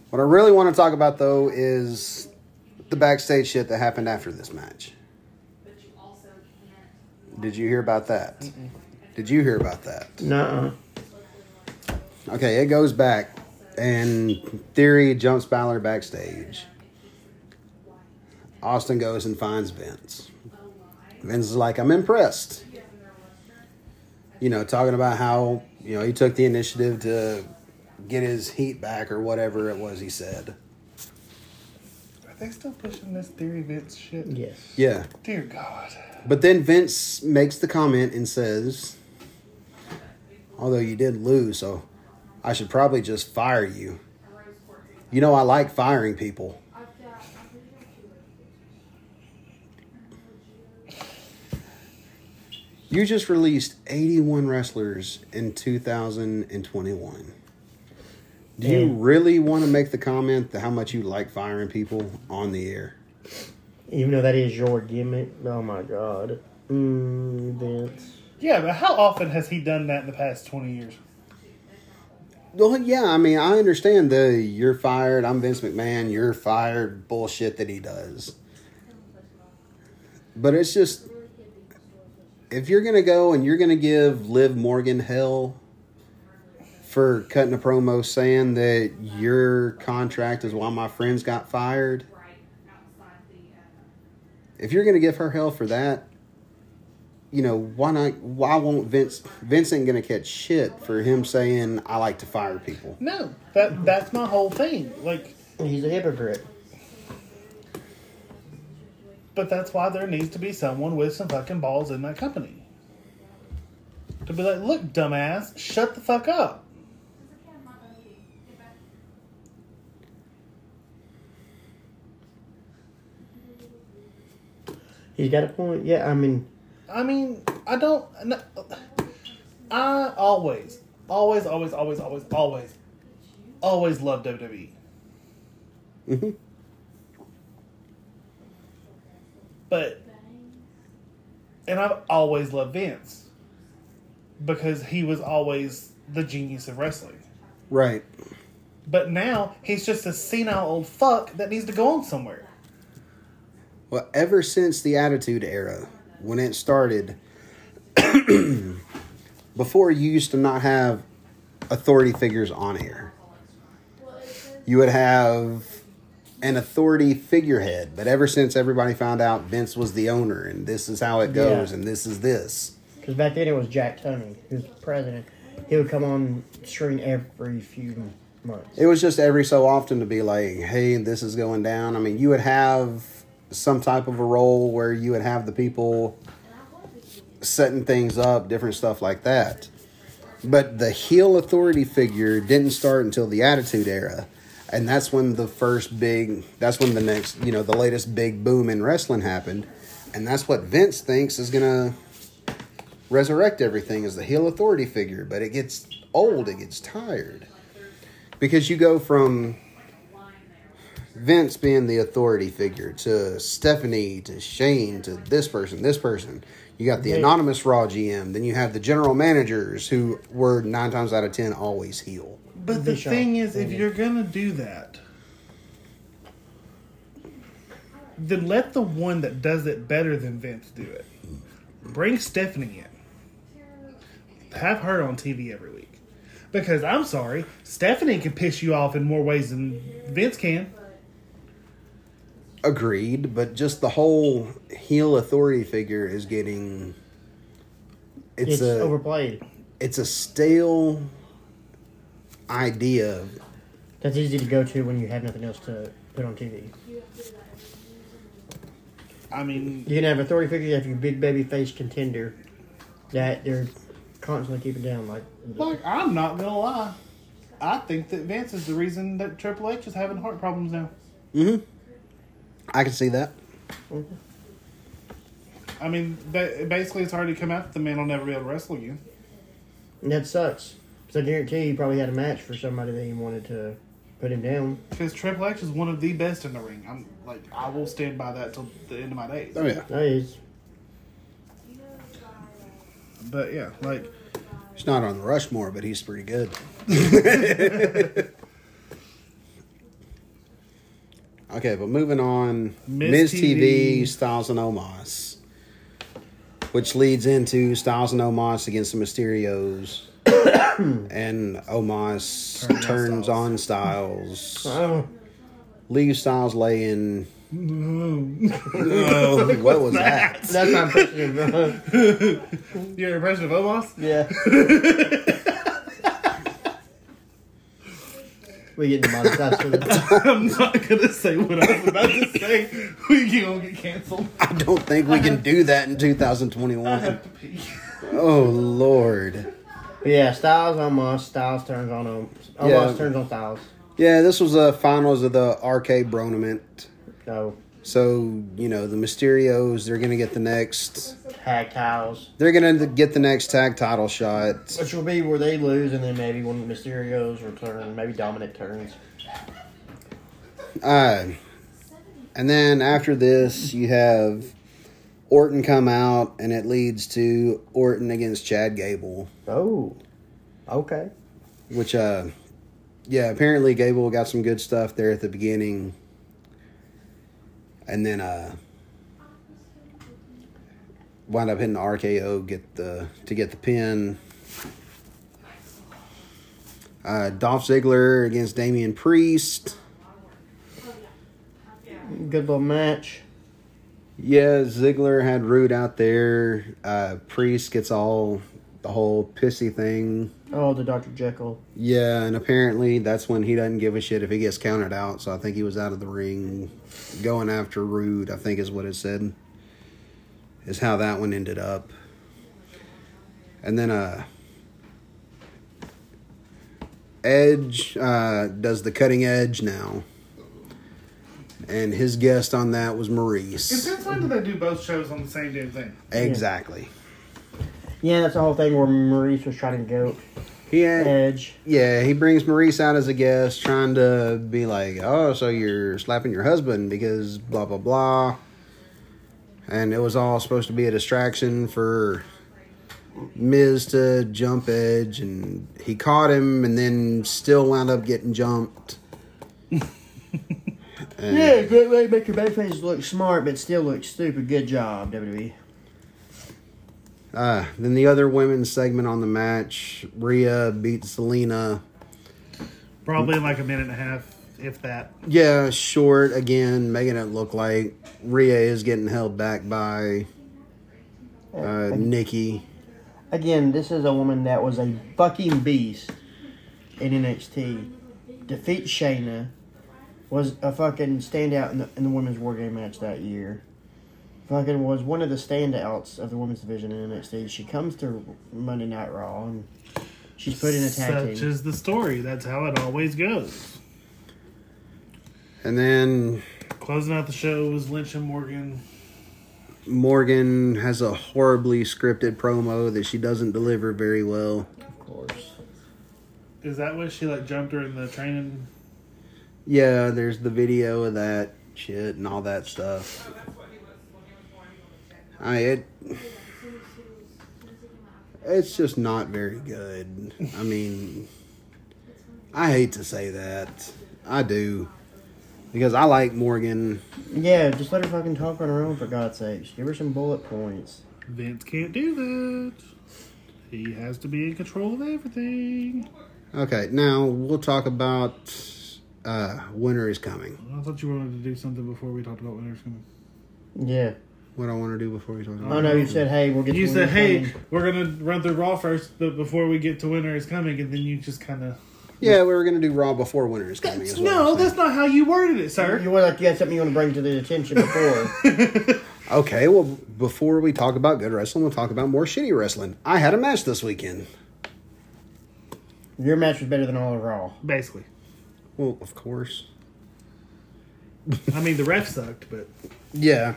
what I really want to talk about, though, is the backstage shit that happened after this match. Did you hear about that? Did you hear about that? Nuh Okay, it goes back, and Theory jumps Balor backstage. Austin goes and finds Vince. Vince is like, I'm impressed. You know, talking about how, you know, he took the initiative to get his heat back or whatever it was he said. Are they still pushing this Theory Vince shit? Yes. Yeah. Dear God. But then Vince makes the comment and says, although you did lose, so I should probably just fire you. You know, I like firing people. You just released 81 wrestlers in 2021. Do you really want to make the comment that how much you like firing people on the air? Even though that is your gimmick. Oh my God. Mm, Vince. Yeah, but how often has he done that in the past 20 years? Well, yeah, I mean, I understand the you're fired, I'm Vince McMahon, you're fired bullshit that he does. But it's just, if you're going to go and you're going to give Liv Morgan hell for cutting a promo saying that your contract is why my friends got fired, if you're going to give her hell for that, you know, why not? Why won't Vince? Vince ain't gonna catch shit for him saying I like to fire people. No, that that's my whole thing. Like, He's a hypocrite. but that's why there needs to be someone with some fucking balls in that company. To be like, look, dumbass, shut the fuck up. He's got a point. Yeah, I mean, I mean, I don't. no, I always, always, always, always, always, always, always loved WWE. Mhm. But, and I've always loved Vince because he was always the genius of wrestling. Right. But now he's just a senile old fuck that needs to go on somewhere. Well, ever since the Attitude Era, when it started, [CLEARS THROAT] before you used to not have authority figures on air. You would have an authority figurehead, but ever since everybody found out Vince was the owner and this is how it goes Yeah. and this is this. because back then it was Jack Tunney who was president. He would come on screen every few months. It was just every so often to be like, hey, this is going down. I mean, you would have some type of a role where you would have the people setting things up, different stuff like that. But the heel authority figure didn't start until the Attitude Era. And that's when the first big, that's when the next, you know, the latest big boom in wrestling happened. And that's what Vince thinks is going to resurrect everything as the heel authority figure. But it gets old, it gets tired. Because you go from Vince being the authority figure to Stephanie to Shane to this person, this person. You got the Yeah. anonymous Raw GM. Then you have the general managers who were nine times out of ten always heel. But the Bischoff, thing is, if you're gonna do that, then let the one that does it better than Vince do it. Bring Stephanie in. Have her on TV every week. Because I'm sorry, Stephanie can piss you off in more ways than Vince can. Agreed, but just the whole heel authority figure is getting. It's, It's, a overplayed. it's a stale idea. That's easy to go to when you have nothing else to put on TV. I mean, You can have authority figures if your big baby face contender that they're constantly keeping down. Like, like I'm not gonna lie. I think that Vince is the reason that Triple H is having heart problems now. Mm-hmm. I can see that. I mean, basically, it's already come out that the man will never be able to wrestle again. and that sucks. Because I guarantee he probably had a match for somebody that he wanted to put him down. Because Triple H is one of the best in the ring. I'm like, I will stand by that till the end of my days. Oh yeah, No, he's But yeah, like he's not on the Rushmore, but he's pretty good. [LAUGHS] okay, but moving on, Miz Miz, TV. TV. Styles and Omos, which leads into Styles and Omos against the Mysterios, [COUGHS] and Omos Turns on turns Styles. on Styles, oh, leaves Styles laying. Oh, [LAUGHS] what was that? that's my impression of uh, [LAUGHS] your impression of Omos. yeah. [LAUGHS] we get demonetized for that. [LAUGHS] I'm not gonna say what I was about to say. We gonna get canceled. I don't think we can do that in I 2021. have to pee. Oh Lord. But yeah, Styles Omos. Styles turns on him. Omos Yeah. turns on Styles. Yeah, this was the finals of the arcade Bronament. So So you know the Mysterios, they're gonna get the next. tag titles, They're gonna get the next tag title shot. which will be where they lose, and then maybe one of the Mysterios return, maybe Dominic turns. Uh, and then after this, you have Orton come out, and it leads to Orton against Chad Gable. Oh, okay. Which, uh, yeah, apparently Gable got some good stuff there at the beginning. And then, uh, wound up hitting the RKO get the to get the pin. Uh, Dolph Ziggler against Damian Priest. Good little match. Yeah, Ziggler had Roode out there. Uh, Priest gets all the whole pissy thing. Oh, the Dr. Jekyll. Yeah, and apparently that's when he doesn't give a shit if he gets counted out. So I think he was out of the ring going after Roode, I think is what it said. Is how that one ended up. And then uh Edge uh does the cutting edge now. And his guest on that was And Maryse. since when did they do both shows on the same damn thing? Exactly. Yeah, that's the whole thing where Maryse was trying to go He had, Edge. Yeah, he brings Maryse out as a guest, trying to be like, "Oh, so you're slapping your husband because blah blah blah," and it was all supposed to be a distraction for Miz to jump Edge, and he caught him, and then still wound up getting jumped. [LAUGHS] Yeah, great way to make your babyface look smart, but still look stupid. Good job. WWE. Uh, then the other women's segment on the match, Rhea beats Zelina. Probably in like a minute and a half, if that. Yeah, short again, making it look like Rhea is getting held back by uh, Nikki. Again, this is a woman that was a fucking beast in NXT. Defeat Shayna was a fucking standout in the, in the women's war game match that year. Fucking was one of the standouts of the women's division in NXT. She comes to Monday Night Raw and she's put in a tag Such team. is the story. That's how it always goes. And then Closing out the show was Lynch and Morgan. Morgan has a horribly scripted promo that she doesn't deliver very well. of course. Is that what she like jumped her in the training? Yeah, there's the video of that shit and all that stuff. I it it's just not very good. I mean, I hate to say that. I do. Because I like Morgan. Yeah, just let her fucking talk on her own for God's sakes. Give her some bullet points. Vince can't do that. He has to be in control of everything. Okay, now we'll talk about uh Winter is Coming. I thought you wanted to do something before we talked about Winter is Coming. Yeah. What I want to do before we talk about Oh no, you said, hey, we'll get You to said, Winter's "Hey, Coming." we're gonna run through Raw first, but before we get to Winter is Coming," and then you just kind of. Yeah, we were going to do Raw before Winter is Coming. is No, that's not how you worded it, sir. You were like, you had something you want to bring to the attention before. [LAUGHS] Okay, well, before we talk about good wrestling, we'll talk about more shitty wrestling. I had a match this weekend. Your match was better than all of Raw. Basically, Well, of course. I mean the ref sucked, but Yeah,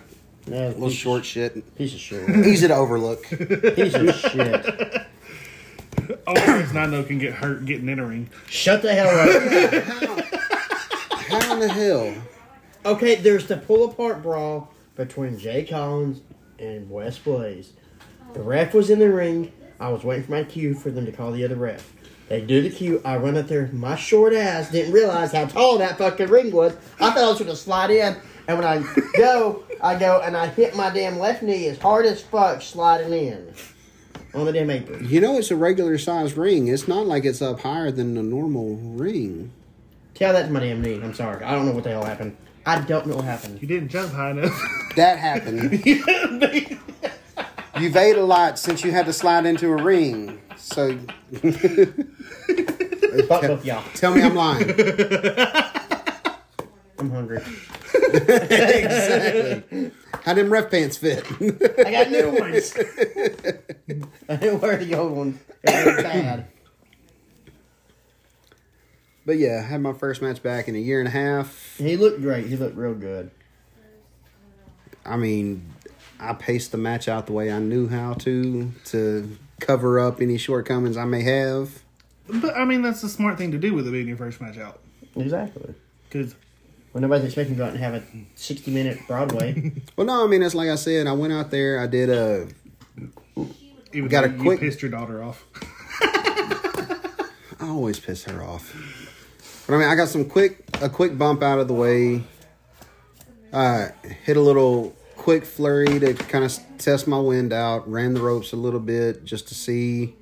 Yeah, little piece, short shit. piece of shit. Easy to overlook. piece of shit. only reason I know can get hurt getting in a ring. Shut the hell up. How in the hell? Okay, there's the pull apart brawl between Jay Collins and Wes Blaze. The ref was in the ring. I was waiting for my cue for them to call the other ref. They do the cue. I run up there. My short ass didn't realize how tall that fucking ring was. I thought I was going to slide in. And when I go, I go and I hit my damn left knee as hard as fuck sliding in on the damn apron. You know, it's a regular size ring. It's not like it's up higher than a normal ring. Tell that to my damn knee. I'm sorry. I don't know what the hell happened. I don't know what happened. You didn't jump high enough. [LAUGHS] That happened. You've ate a lot since you had to slide into a ring. So [LAUGHS] Fuck both y'all. tell me I'm lying. I'm hungry. Exactly. How them ref pants fit? I got new ones. [LAUGHS] I didn't wear the old ones. Bad. but yeah, I had my first match back in a year and a half. He looked great. He looked real good. I mean, I paced the match out the way I knew how to to cover up any shortcomings I may have. but I mean, that's the smart thing to do with it being your first match out. Exactly. Because When nobody's expecting to go out and have a 60 minute Broadway. [LAUGHS] Well, no, I mean it's like I said. I went out there. I did a. even Got a though quick- you pissed your daughter off. [LAUGHS] I always piss her off. But I mean, I got some quick a quick bump out of the way. Uh, hit a little quick flurry to kind of test my wind out. Ran the ropes a little bit just to see.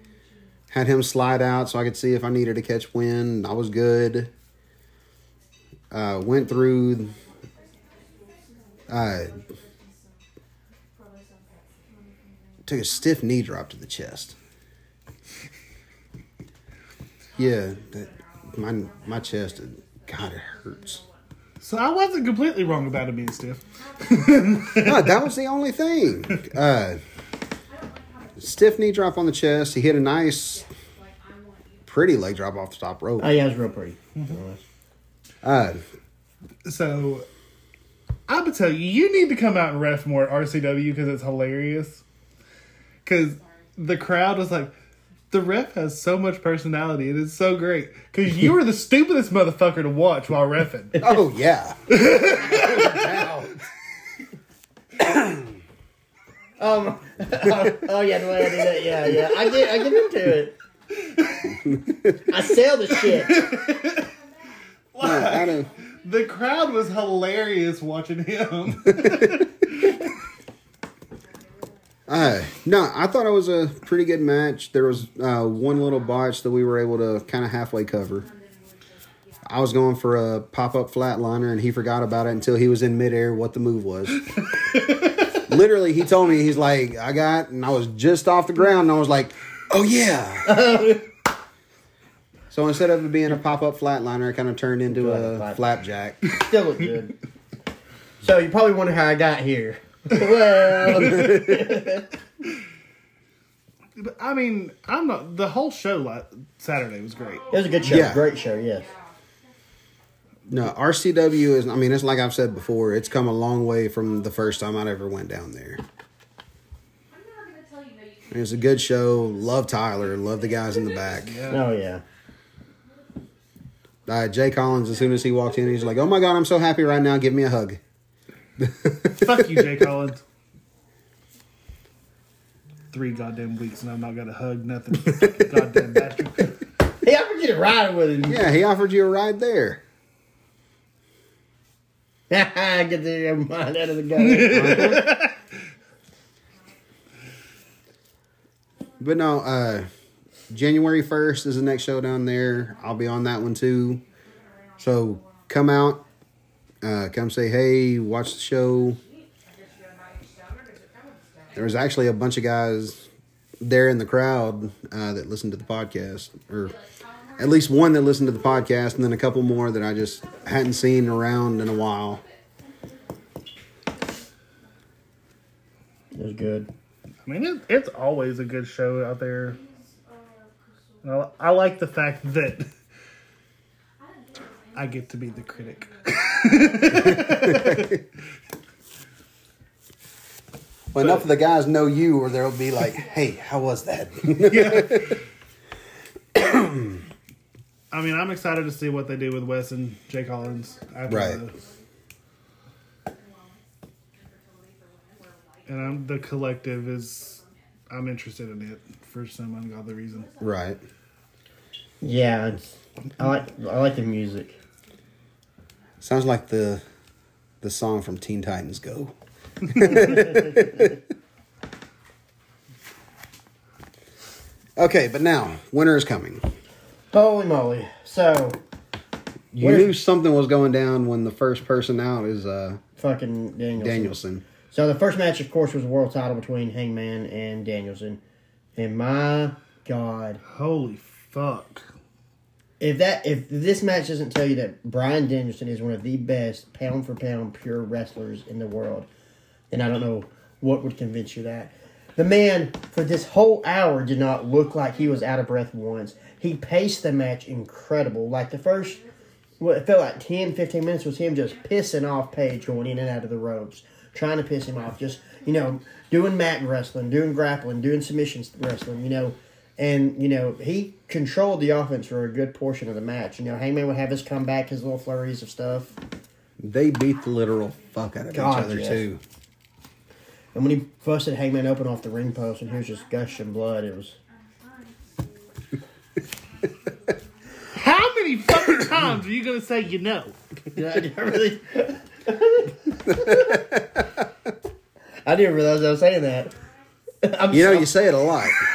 Had him slide out so I could see if I needed to catch wind. I was good. Uh, went through. Uh, took a stiff knee drop to the chest. Yeah, that, my my chest, God, it hurts. So I wasn't completely wrong about it being stiff. No, that was the only thing. Uh, stiff knee drop on the chest. He hit a nice, pretty leg drop off the top rope. Oh, yeah, it was real pretty. Uh, So I would tell you, you need to come out and ref more at RCW because it's hilarious. Because the crowd was like, the ref has so much personality and it's so great. Because [LAUGHS] you were the stupidest motherfucker to watch while refing. [LAUGHS] oh yeah. [LAUGHS] [COUGHS] Um, oh, oh, yeah, the way I did that. Yeah, yeah. I get, I get into it. I sell the shit. No, I don't- The crowd was hilarious watching him. [LAUGHS] Uh, no, I thought it was a pretty good match. There was uh, one little botch that we were able to kind of halfway cover. I was going for a pop up flatliner, and he forgot about it until he was in midair. What the move was? [LAUGHS] Literally, he told me he's like, "I got," and I was just off the ground, and I was like, "Oh yeah." [LAUGHS] so instead of it being a pop up flatliner, it kind of turned into a a flap- flapjack. [LAUGHS] Still look good. So you probably wonder how I got here. well, [LAUGHS] But, I mean, I'm not. The whole show like, Saturday was great. it was a good show. Yeah. Great show, yes. No, RCW is. I mean, it's like I've said before. It's come a long way from the first time I ever went down there. I'm never gonna tell you It was a good show. Love Tyler. Love the guys in the back. Oh, yeah. Uh, Jay Collins. As soon as he walked in, he's like, "Oh my god, I'm so happy right now. Give me a hug." [LAUGHS] Fuck you, Jay Collins. Three goddamn weeks and I'm not gonna hug nothing. goddamn bastard. He offered you a ride with him. Yeah, he offered you a ride there. [LAUGHS] Get the mind out of the gutter. [LAUGHS] But no, uh, January 1st is the next show down there. I'll be on that one too. So come out, uh, come say hey, watch the show. There was actually a bunch of guys there in the crowd uh, that listened to the podcast, or at least one that listened to the podcast, and then a couple more that I just hadn't seen around in a while. It was good. I mean, it, it's always a good show out there. I, I like the fact that I get to be the critic. [LAUGHS] Well, enough of the guys know you, or they'll be like, "Hey, how was that?" [LAUGHS] I mean, I'm excited to see what they do with Wes and Jay Collins. After Right. The, and I'm, the collective is, I'm interested in it for some ungodly reason. right. Yeah, it's, I like I like the music. Sounds like the the song from Teen Titans Go. [LAUGHS] okay, but now winter is coming. Holy moly! So You Where- knew something was going down when the first person out is uh, fucking Danielson. Danielson. So the first match, of course, was a world title between Hangman and Danielson. And my God, Holy fuck. if that if this match doesn't tell you that Bryan Danielson is one of the best pound for pound pure wrestlers in the world, then I don't know what would convince you that. The man for this whole hour did not look like he was out of breath once. He paced the match incredible. Like the first what it felt like 10, 15 minutes was him just pissing off Page going in and out of the ropes, trying to piss him off. Just, you know, doing mat wrestling, doing grappling, doing submission wrestling, you know. And, you know, he controlled the offense for a good portion of the match. You know, Hangman would have his comeback, his little flurries of stuff. They beat the literal fuck out of God, each other yes. too. And when he busted Hangman open off the ring post and he was just gushing blood, it was. [LAUGHS] How many fucking times are you going to say you know? [LAUGHS] Yeah, I didn't really. [LAUGHS] I didn't realize I was saying that. [LAUGHS] I'm You know, so- you say it a lot. [LAUGHS] [LAUGHS]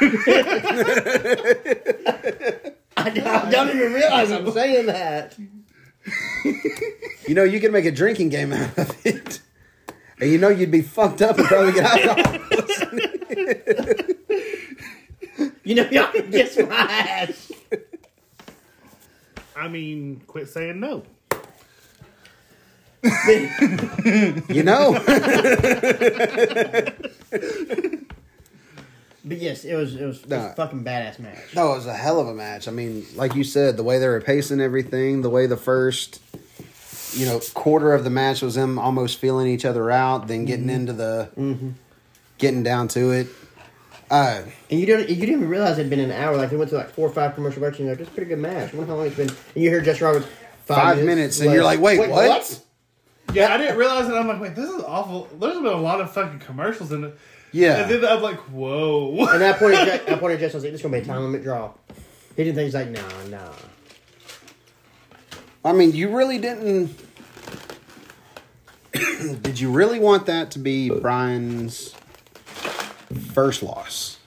I, I don't even realize I'm saying that. You know, you can make a drinking game out of it. And you know you'd be fucked up and probably get alcohol. You know, y'all can kiss my ass. I mean, quit saying no. [LAUGHS] You know? But yes, it was it was, it was fucking badass match. No, it was a hell of a match. I mean, like you said, the way they were pacing everything, the way the first, you know, quarter of the match was them almost feeling each other out, then getting into the, getting down to it. Uh, And you don't you didn't even realize it'd been an hour. Like they went to like four or five commercial breaks. And you're like, "This is a pretty good match." I wonder how long it's been. And you hear Jesse Roberts five, Five minutes, and you're like, "Wait, what?" Yeah, I didn't realize it. I'm like, wait, this is awful. There's been a lot of fucking commercials in it. Yeah. And then I'm like, whoa. [LAUGHS] And that point, at that point, at Jesse, I was like, "This is gonna be a time limit draw." He didn't think he's like, "Nah, nah." I mean, you really didn't. [COUGHS] Did you really want that to be Bryan's first loss?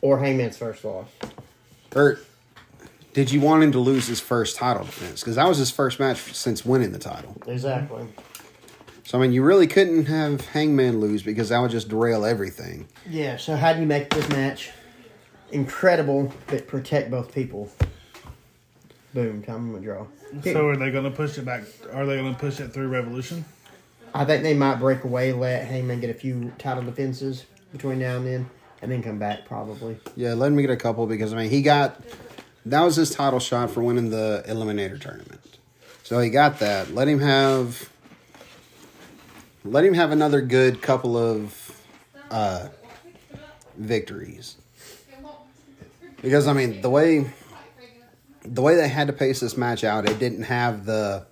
Or Hangman's first loss. Or did you want him to lose his first title defense? Because that was his first match since winning the title. Exactly. So, I mean, you really couldn't have Hangman lose because that would just derail everything. Yeah. So how do you make this match incredible but protect both people? Boom. Time to draw. so are they going to push it back? Are they going to push it through Revolution? I think they might break away, let Hangman get a few title defenses between now and then, and then come back probably. Yeah, let him get a couple because, I mean, he got. That was his title shot for winning the Eliminator tournament. So he got that. Let him have. Let him have another good couple of uh, victories. Because I mean the way the way they had to pace this match out, it didn't have the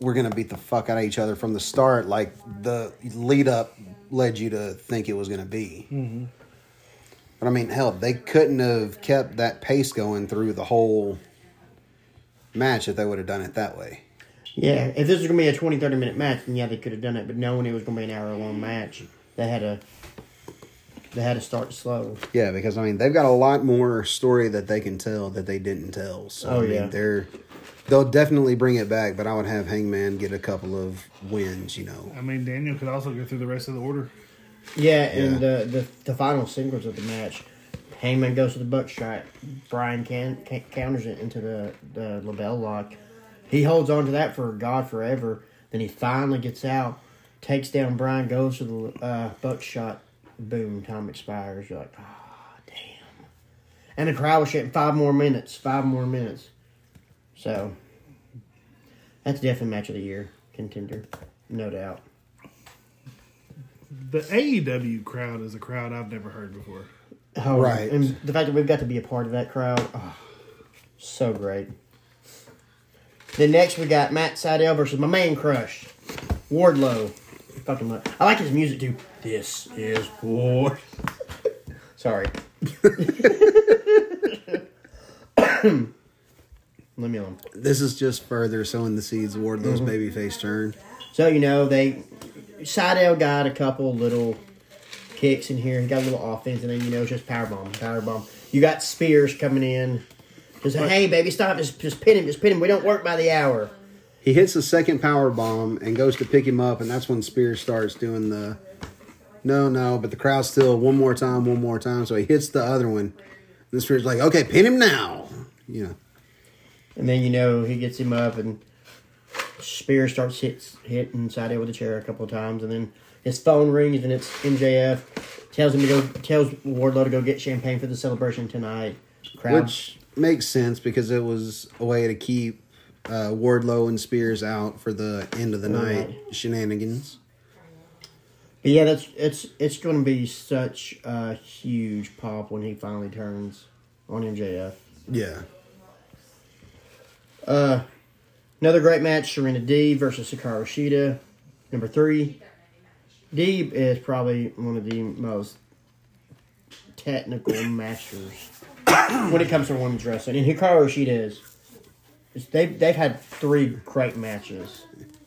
we're gonna beat the fuck out of each other from the start like the lead up led you to think it was gonna be. But I mean, hell, they couldn't have kept that pace going through the whole match if they would have done it that way. Yeah, if this was gonna be a 20, 30 minute match, then yeah, they could have done it. But knowing it was gonna be an hour long match, they had to they had to start slow. Yeah, because I mean, they've got a lot more story that they can tell that they didn't tell. So Oh, I mean, yeah. they're they'll definitely bring it back. But I would have Hangman get a couple of wins. You know, I mean, Daniel could also go through the rest of the order. Yeah, and the, the the final sequence of the match, Hangman goes to the buckshot. Bryan can, can counters it into the the LeBell Lock. He holds on to that for God forever. Then he finally gets out, takes down Bryan, goes to the uh, buckshot. Boom! Time expires. You're like, ah, damn. And the crowd was shouting five more minutes, five more minutes. So that's definitely match of the year contender, no doubt. The AEW crowd is a crowd I've never heard before. Oh, Right. And the fact that we've got to be a part of that crowd, oh, so great. Then next we got Matt Sydal versus my man crush, Wardlow. Fucking love. I like his music too. This is Ward. [LAUGHS] Sorry. [COUGHS] Let me alone. this is just further sowing the seeds of Wardlow's Mm-hmm. babyface turn. So you know they Seidel got a couple little kicks in here. He got a little offense, and then you know it's just power bomb, power bomb. You got Spears coming in. Just hey baby, stop! Just just pin him, just pin him. We don't work by the hour. He hits the second power bomb and goes to pick him up, and that's when Spears starts doing the no, no, but the crowd's still one more time, one more time. So he hits the other one. And Spears like, okay, pin him now. You know, And then you know he gets him up, and Spears starts hits hitting Sydal with a chair a couple of times, and then his phone rings, and it's MJF. Tells him to go. Tells Wardlow to go get champagne for the celebration tonight. Crowd. which makes sense because it was a way to keep uh, Wardlow and Spears out for the end of the night Right. shenanigans. But yeah, that's it's it's going to be such a huge pop when he finally turns on MJF. Yeah, Uh, another great match: Serena Deeb versus Hikaru Shida. Number three, D is probably one of the most technical masters when it comes to women's wrestling, and Hikaru Shida is. is- They've they've had three great matches.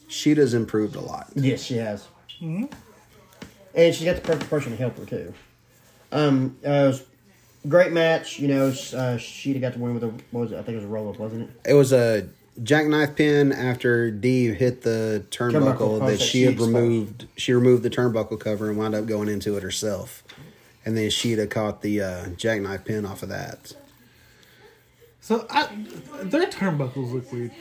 Shida's improved a lot. Yes, she has. And she's got the perfect person to help her too. Um, uh, it was a great match. You know, uh, got to win with a what was it? I think it was a roll up, wasn't it? It was a jackknife pin after Dee hit the turnbuckle Turnbuckle that she she had removed. She removed the turnbuckle cover and wound up going into it herself. And then Shida caught the uh, jackknife pin off of that. So I, their turnbuckles look weird.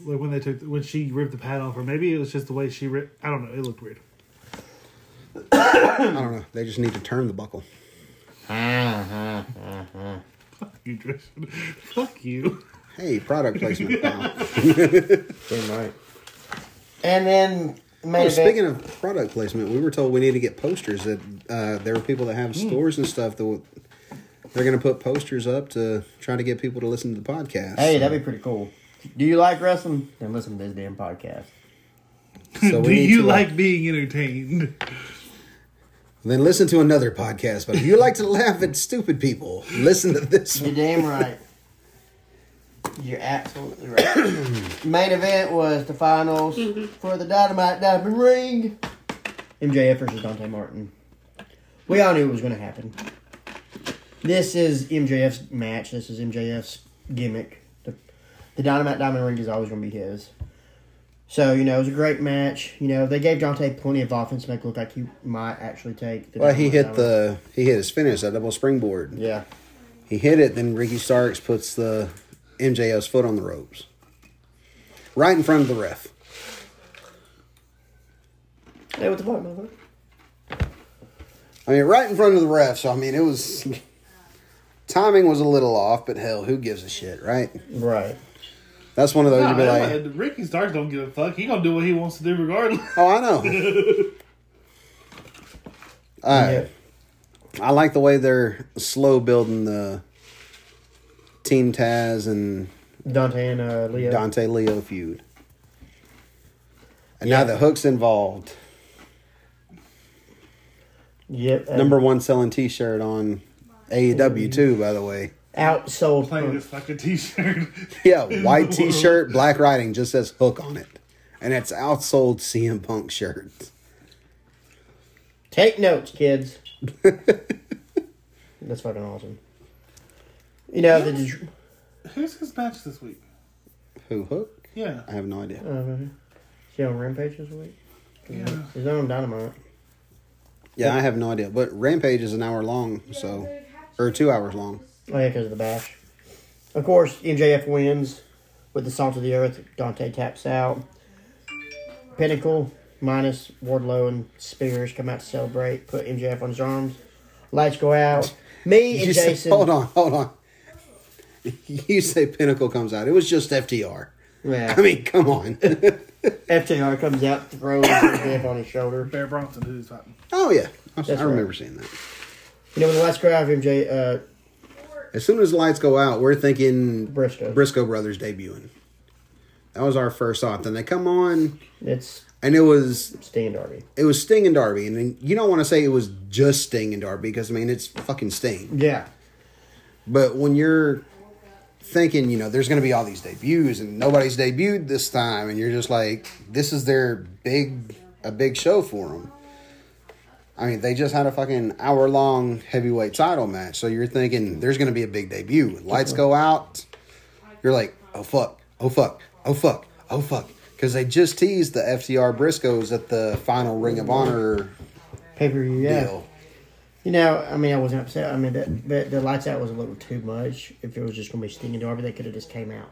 Like when they took when she ripped the pad off, or maybe it was just the way she ripped. I don't know. It looked weird. I don't know. They just need to turn the buckle. Fuck you, Tristan. Fuck you. Hey, product placement. pal. [LAUGHS] Damn right. And then main Oh, event. speaking of product placement, we were told we need to get posters. That uh, there were people that have Hmm. stores and stuff that w- they're going to put posters up to try to get people to listen to the podcast. hey, So- that'd be pretty cool. Do you like wrestling? Then listen to this damn podcast. So [LAUGHS] we Do need you to, uh, like being entertained? Then listen to another podcast. But if you like to laugh at stupid people, listen to this You're one. damn right. You're absolutely right. [CLEARS THROAT] Main event was the finals mm-hmm. for the Dynamite Diamond Ring. MJF versus Dante Martin. We all knew it was going to happen. This is MJF's match. This is MJF's gimmick. The, the Dynamite Diamond Ring is always going to be his. So, you know, it was a great match. You know, they gave Dante plenty of offense to make it look like he might actually take the Well, he hit Diamond- the he hit his finish, that double springboard. Yeah. He hit it, then Ricky Starks puts the MJF's foot on the ropes, right in front of the ref. Hey, what the fuck, motherfucker? I mean, right in front of the ref. So I mean, it was timing was a little off, but hell, who gives a shit, right? Right. That's one of those No, you'd be like, Ricky Starks don't give a fuck. He gonna do what he wants to do regardless. [LAUGHS] oh, I know. [LAUGHS] All right. I like the way they're slow building the Team Taz and Dante and uh, Lio. Dante Lio feud. And Yeah. now the hook's involved. Yep. Number one selling T-shirt on AEW too, by the way. outsold. Playing Punk. this fucking t-shirt. [LAUGHS] Yeah, [LAUGHS] white T-shirt, black writing, just says Hook on it, and it's outsold CM Punk shirts. Take notes, kids. [LAUGHS] That's fucking awesome. You know the. Det- Who's his match this week? Who Hook? Yeah. I have no idea. Uh, she on Rampage this week? Yeah. She's not on Dynamite. Yeah, I have no idea. But Rampage is an hour long, so or two hours long. Oh yeah, because of the bash. Of course, MJF wins with the Salt of the Earth. Dante taps out. Pinnacle minus Wardlow and Spears come out to celebrate. Put MJF on his arms. Lights go out. Me and You say, Jason. hold on, hold on. [LAUGHS] You say Pinnacle comes out. It was just FTR. Yeah. I mean, come on. [LAUGHS] FTR comes out, throws MJF on his shoulder. Bear Bronson, who's fighting? oh yeah, I, That's I remember right. seeing that. You know when the lights go out, MJ uh, As soon as the lights go out, we're thinking Briscoe. Briscoe Brothers debuting. That was our first thought. Then they come on, It's and it was Sting and Darby. it was Sting and Darby, and you don't want to say it was just Sting and Darby because I mean it's fucking Sting. Yeah. But when you're thinking, you know, there's going to be all these debuts and nobody's debuted this time, and you're just like, this is their big, a big show for them. I mean, they just had a fucking hour long heavyweight title match, so you're thinking there's going to be a big debut. Lights go out, you're like, oh fuck, oh fuck, oh fuck, oh fuck, because they just teased the FTR Briscoes at the final Ring of Honor Pay per view, yeah. deal. You know, I mean, I wasn't upset. I mean, that, that the lights out was a little too much. If it was just going to be Sting and Darby, they could have just came out.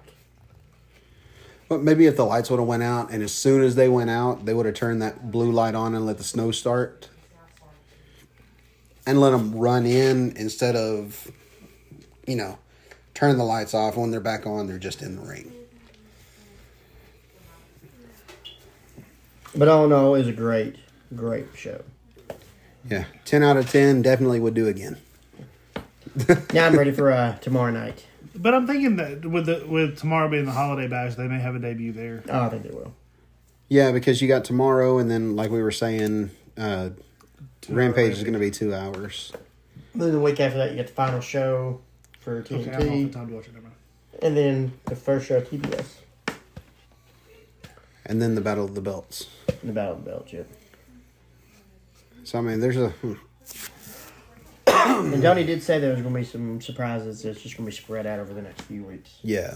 But maybe if the lights would have went out, and as soon as they went out, they would have turned that blue light on and let the snow start, and let them run in instead of, you know, turn the lights off when they're back on. They're just in the ring. But all in all, it was a great, great show. Yeah, ten out of ten. Definitely would do again. Now I'm ready for uh, tomorrow night. But I'm thinking that with the with tomorrow being the holiday bash, they may have a debut there. Oh, I think they will. Yeah, because you got tomorrow, and then like we were saying, uh, Rampage is going to be two hours. Then the week after that, you get the final show for Okay, I'm off TNT, the time to watch it. Never mind. and then the first show TBS, And then the Battle of the Belts. the Battle of the Belts. Yep. So I mean, there's a hmm. And Johnny did say there was going to be some surprises. It's just going to be spread out over the next few weeks. yeah.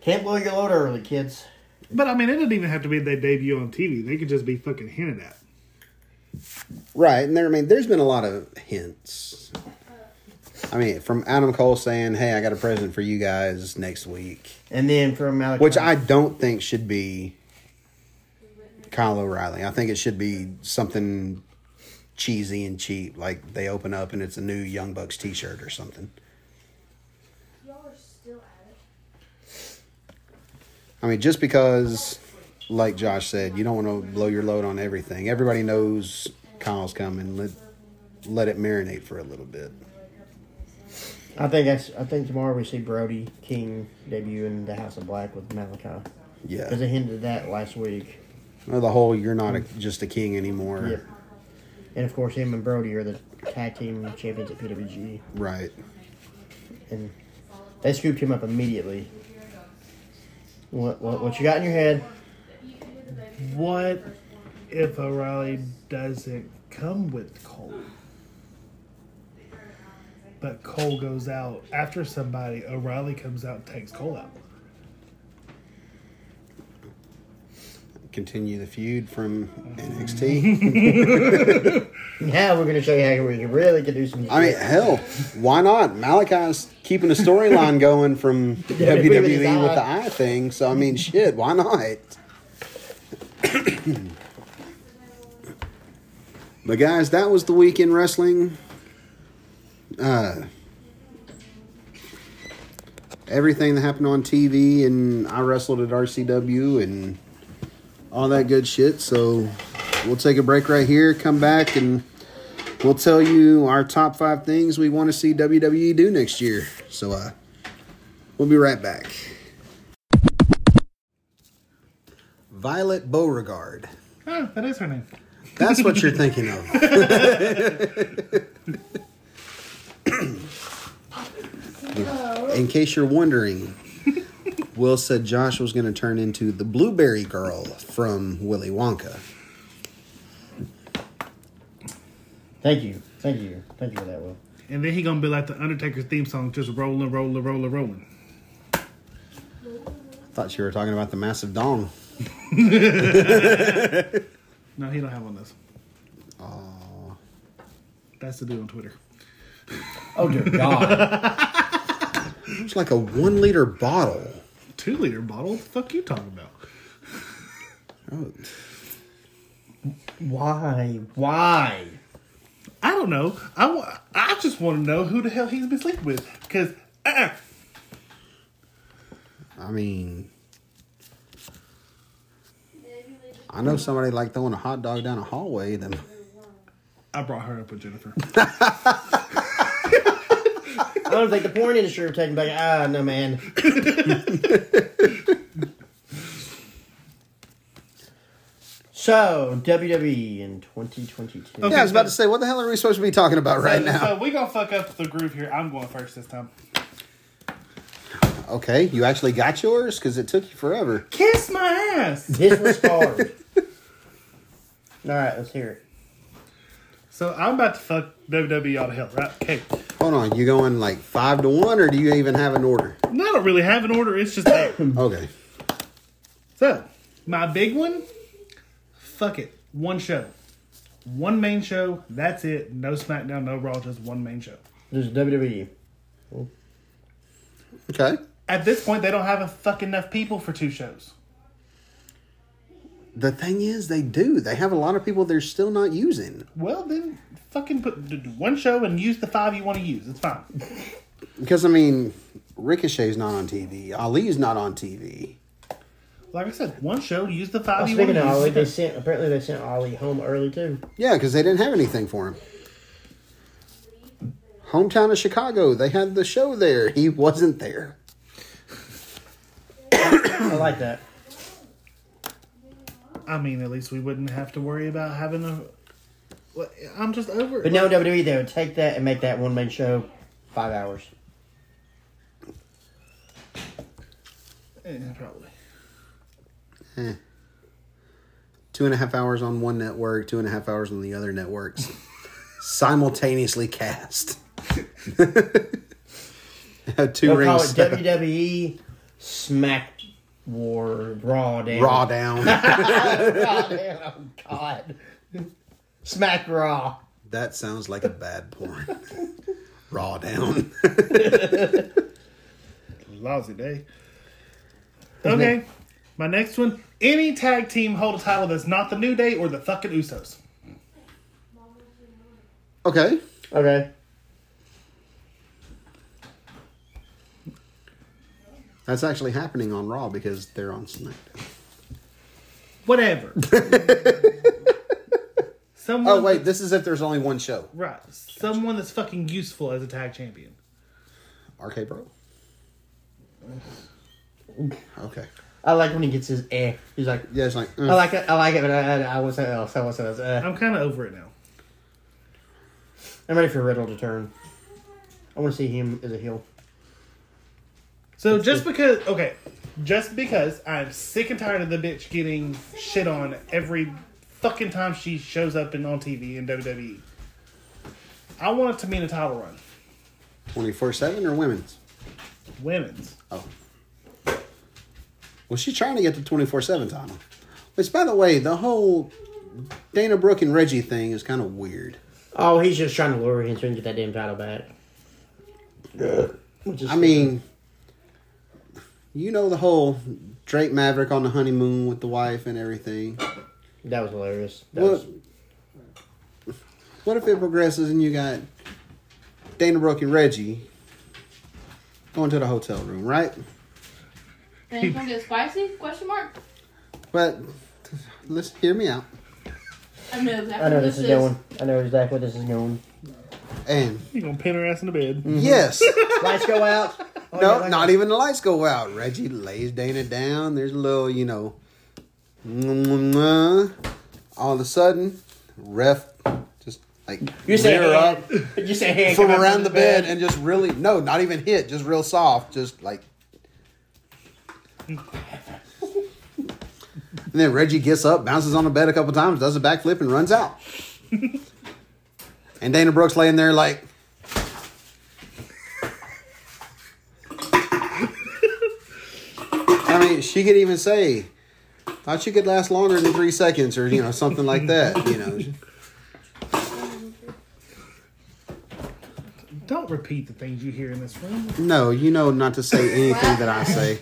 Can't blow your load early, kids. But I mean, it didn't even have to be their debut on TV. They could just be fucking hinted at. Right, and there. I mean, there's been a lot of hints. I mean, from Adam Cole saying, "Hey, I got a present for you guys next week," And then from Malakai, which I don't think should be Kyle O'Reilly. I think it should be something cheesy and cheap, like they open up and it's a new Young Bucks T-shirt or something. Y'all are still at it. I mean, just because, like Josh said, you don't want to blow your load on everything. Everybody knows Kyle's coming. Let let it marinate for a little bit. I think that's. I think tomorrow we see Brody King debut in the House of Black with Malakai Yeah. because they hinted at that last week. Well, the whole you're not a, just a king anymore. Yep. And of course, him and Brody are the tag team champions at PWG, Right. and they scooped him up immediately. What what, what you got in your head? What if O'Reilly doesn't come with Cole? But Cole goes out after somebody. O'Reilly comes out and takes Cole out. Continue the feud from NXT. Now [LAUGHS] we're gonna show you how we can really can do some. I mean, hell, why not? Malakai's keeping a storyline going from [LAUGHS] WWE with the eye thing. So I mean, shit, why not? [COUGHS] but guys, that was the weekend wrestling. Uh, everything that happened on TV, and I wrestled at RCW and all that good shit. So we'll take a break right here, come back, and we'll tell you our top five things we want to see WWE do next year. So uh, we'll be right back. Violet Beauregarde. Ah, that is her name. That's what you're thinking of. [LAUGHS] In case you're wondering, Will said Josh was going to turn into the blueberry girl from Willy Wonka. Thank you. Thank you. Thank you for that, Will. And then he gonna be like the Undertaker's theme song, just rolling, rolling, rolling, rolling. I thought you were talking about the massive dong. [LAUGHS] No, he don't have one of those. Aw. That's the dude on Twitter. Oh dear God. [LAUGHS] It's like a one liter bottle. Two liter bottle. What the fuck you talking about? Oh, Why? Why? I don't know. I, wa- I just want to know who the hell he's been sleeping with. Because, uh, I mean, I know somebody like throwing a hot dog down a hallway. Then I brought her up with Jennifer. [LAUGHS] I don't think the porn industry are taking back. Ah, no, man. so WWE in 2022. Okay. yeah, I was about to say, what the hell are we supposed to be talking about right so, now? So we gonna fuck up the groove here. I'm going first this time. Okay, you actually got yours because it took you forever. Kiss my ass. This was [LAUGHS] hard. All right, let's hear it. So I'm about to fuck WWE out of hell, right? Okay. Hold on, you going like five to one, or do you even have an order? No, I don't really have an order. It's just there. [COUGHS] Okay, so my big one. Fuck it. One show. One main show. That's it. No SmackDown. No Raw. Just one main show. This is WWE. okay. At this point, they don't have a fuck enough people for two shows. The thing is, they do. They have a lot of people they're still not using Well, then fucking put do one show and use the five you want to use. It's fine. because I mean, Ricochet's not on TV. Ali's not on TV. Like I said, one show, use the five Oh, you want speaking to of use. They sent apparently they sent Ali home early too. Yeah, because they didn't have anything for him. Hometown of Chicago, they had the show there. He wasn't there. [COUGHS] I like that. I mean, at least we wouldn't have to worry about having a. Well, I'm just over it. But no WWE, they would take that and make that one main show five hours. Eh, probably. Two and a half hours on one network, two and a half hours on the other networks. [LAUGHS] Simultaneously cast. [LAUGHS] [LAUGHS] Had 2 They'll call rings. it WWE Smack War Raw Down. Raw down. [LAUGHS] Raw Down. Oh God. Smack Raw. that sounds like a bad porn. [LAUGHS] Raw down. [LAUGHS] Lousy day. Okay. My next one. Any tag team hold a title that's not the New Day or the fucking Usos. okay. Okay. That's actually happening on Raw because they're on SmackDown. Whatever. [LAUGHS] Someone Oh, wait, this is if there's only one show. Right. Someone that's fucking useful as a tag champion. RK Bro. Okay. I like when he gets his eh. He's like, Yeah, it's like. I uh, like it. I like it, but I, I, I was else. I was else. Uh, I'm kind of over it now. I'm ready for Riddle to turn. I want to see him as a heel. So just because, okay, just because I'm sick and tired of the bitch getting shit on every fucking time she shows up in on TV in WWE, I want it to mean a title run. 24 7 or women's? Women's. Oh. Well, she's trying to get the 24 7 title. Which, by the way, the whole Dana Brooke and Reggie thing is kind of weird. Oh, he's just trying to lure him so he can get that damn title back. Which is I mean, you know the whole Drake Maverick on the honeymoon with the wife and everything. that was hilarious. That What, was, what if it progresses and you got Dana Brooke and Reggie going to the hotel room, right? And it's gonna get spicy? Question mark. But let's hear me out. I know exactly I know what this is going. I know exactly where this is going. And You gonna pin her ass in the bed? Mhm. yes, [LAUGHS] Lights go out. Oh, no, yeah, like not that. even the lights go out. Reggie lays Dana down. There's a little, you know, all of a sudden, ref just like You say rear hand, up You say hand from come around from the bed and just really no, not even hit, just real soft, just like. [LAUGHS] And then Reggie gets up, bounces on the bed a couple times, does a backflip, and runs out. [LAUGHS] and Dana Brooks laying there like. I mean, she could even say, "Thought she could last longer than three seconds," or you know, something like that. You know, Don't repeat the things you hear in this room. no, you know not to say anything that I say.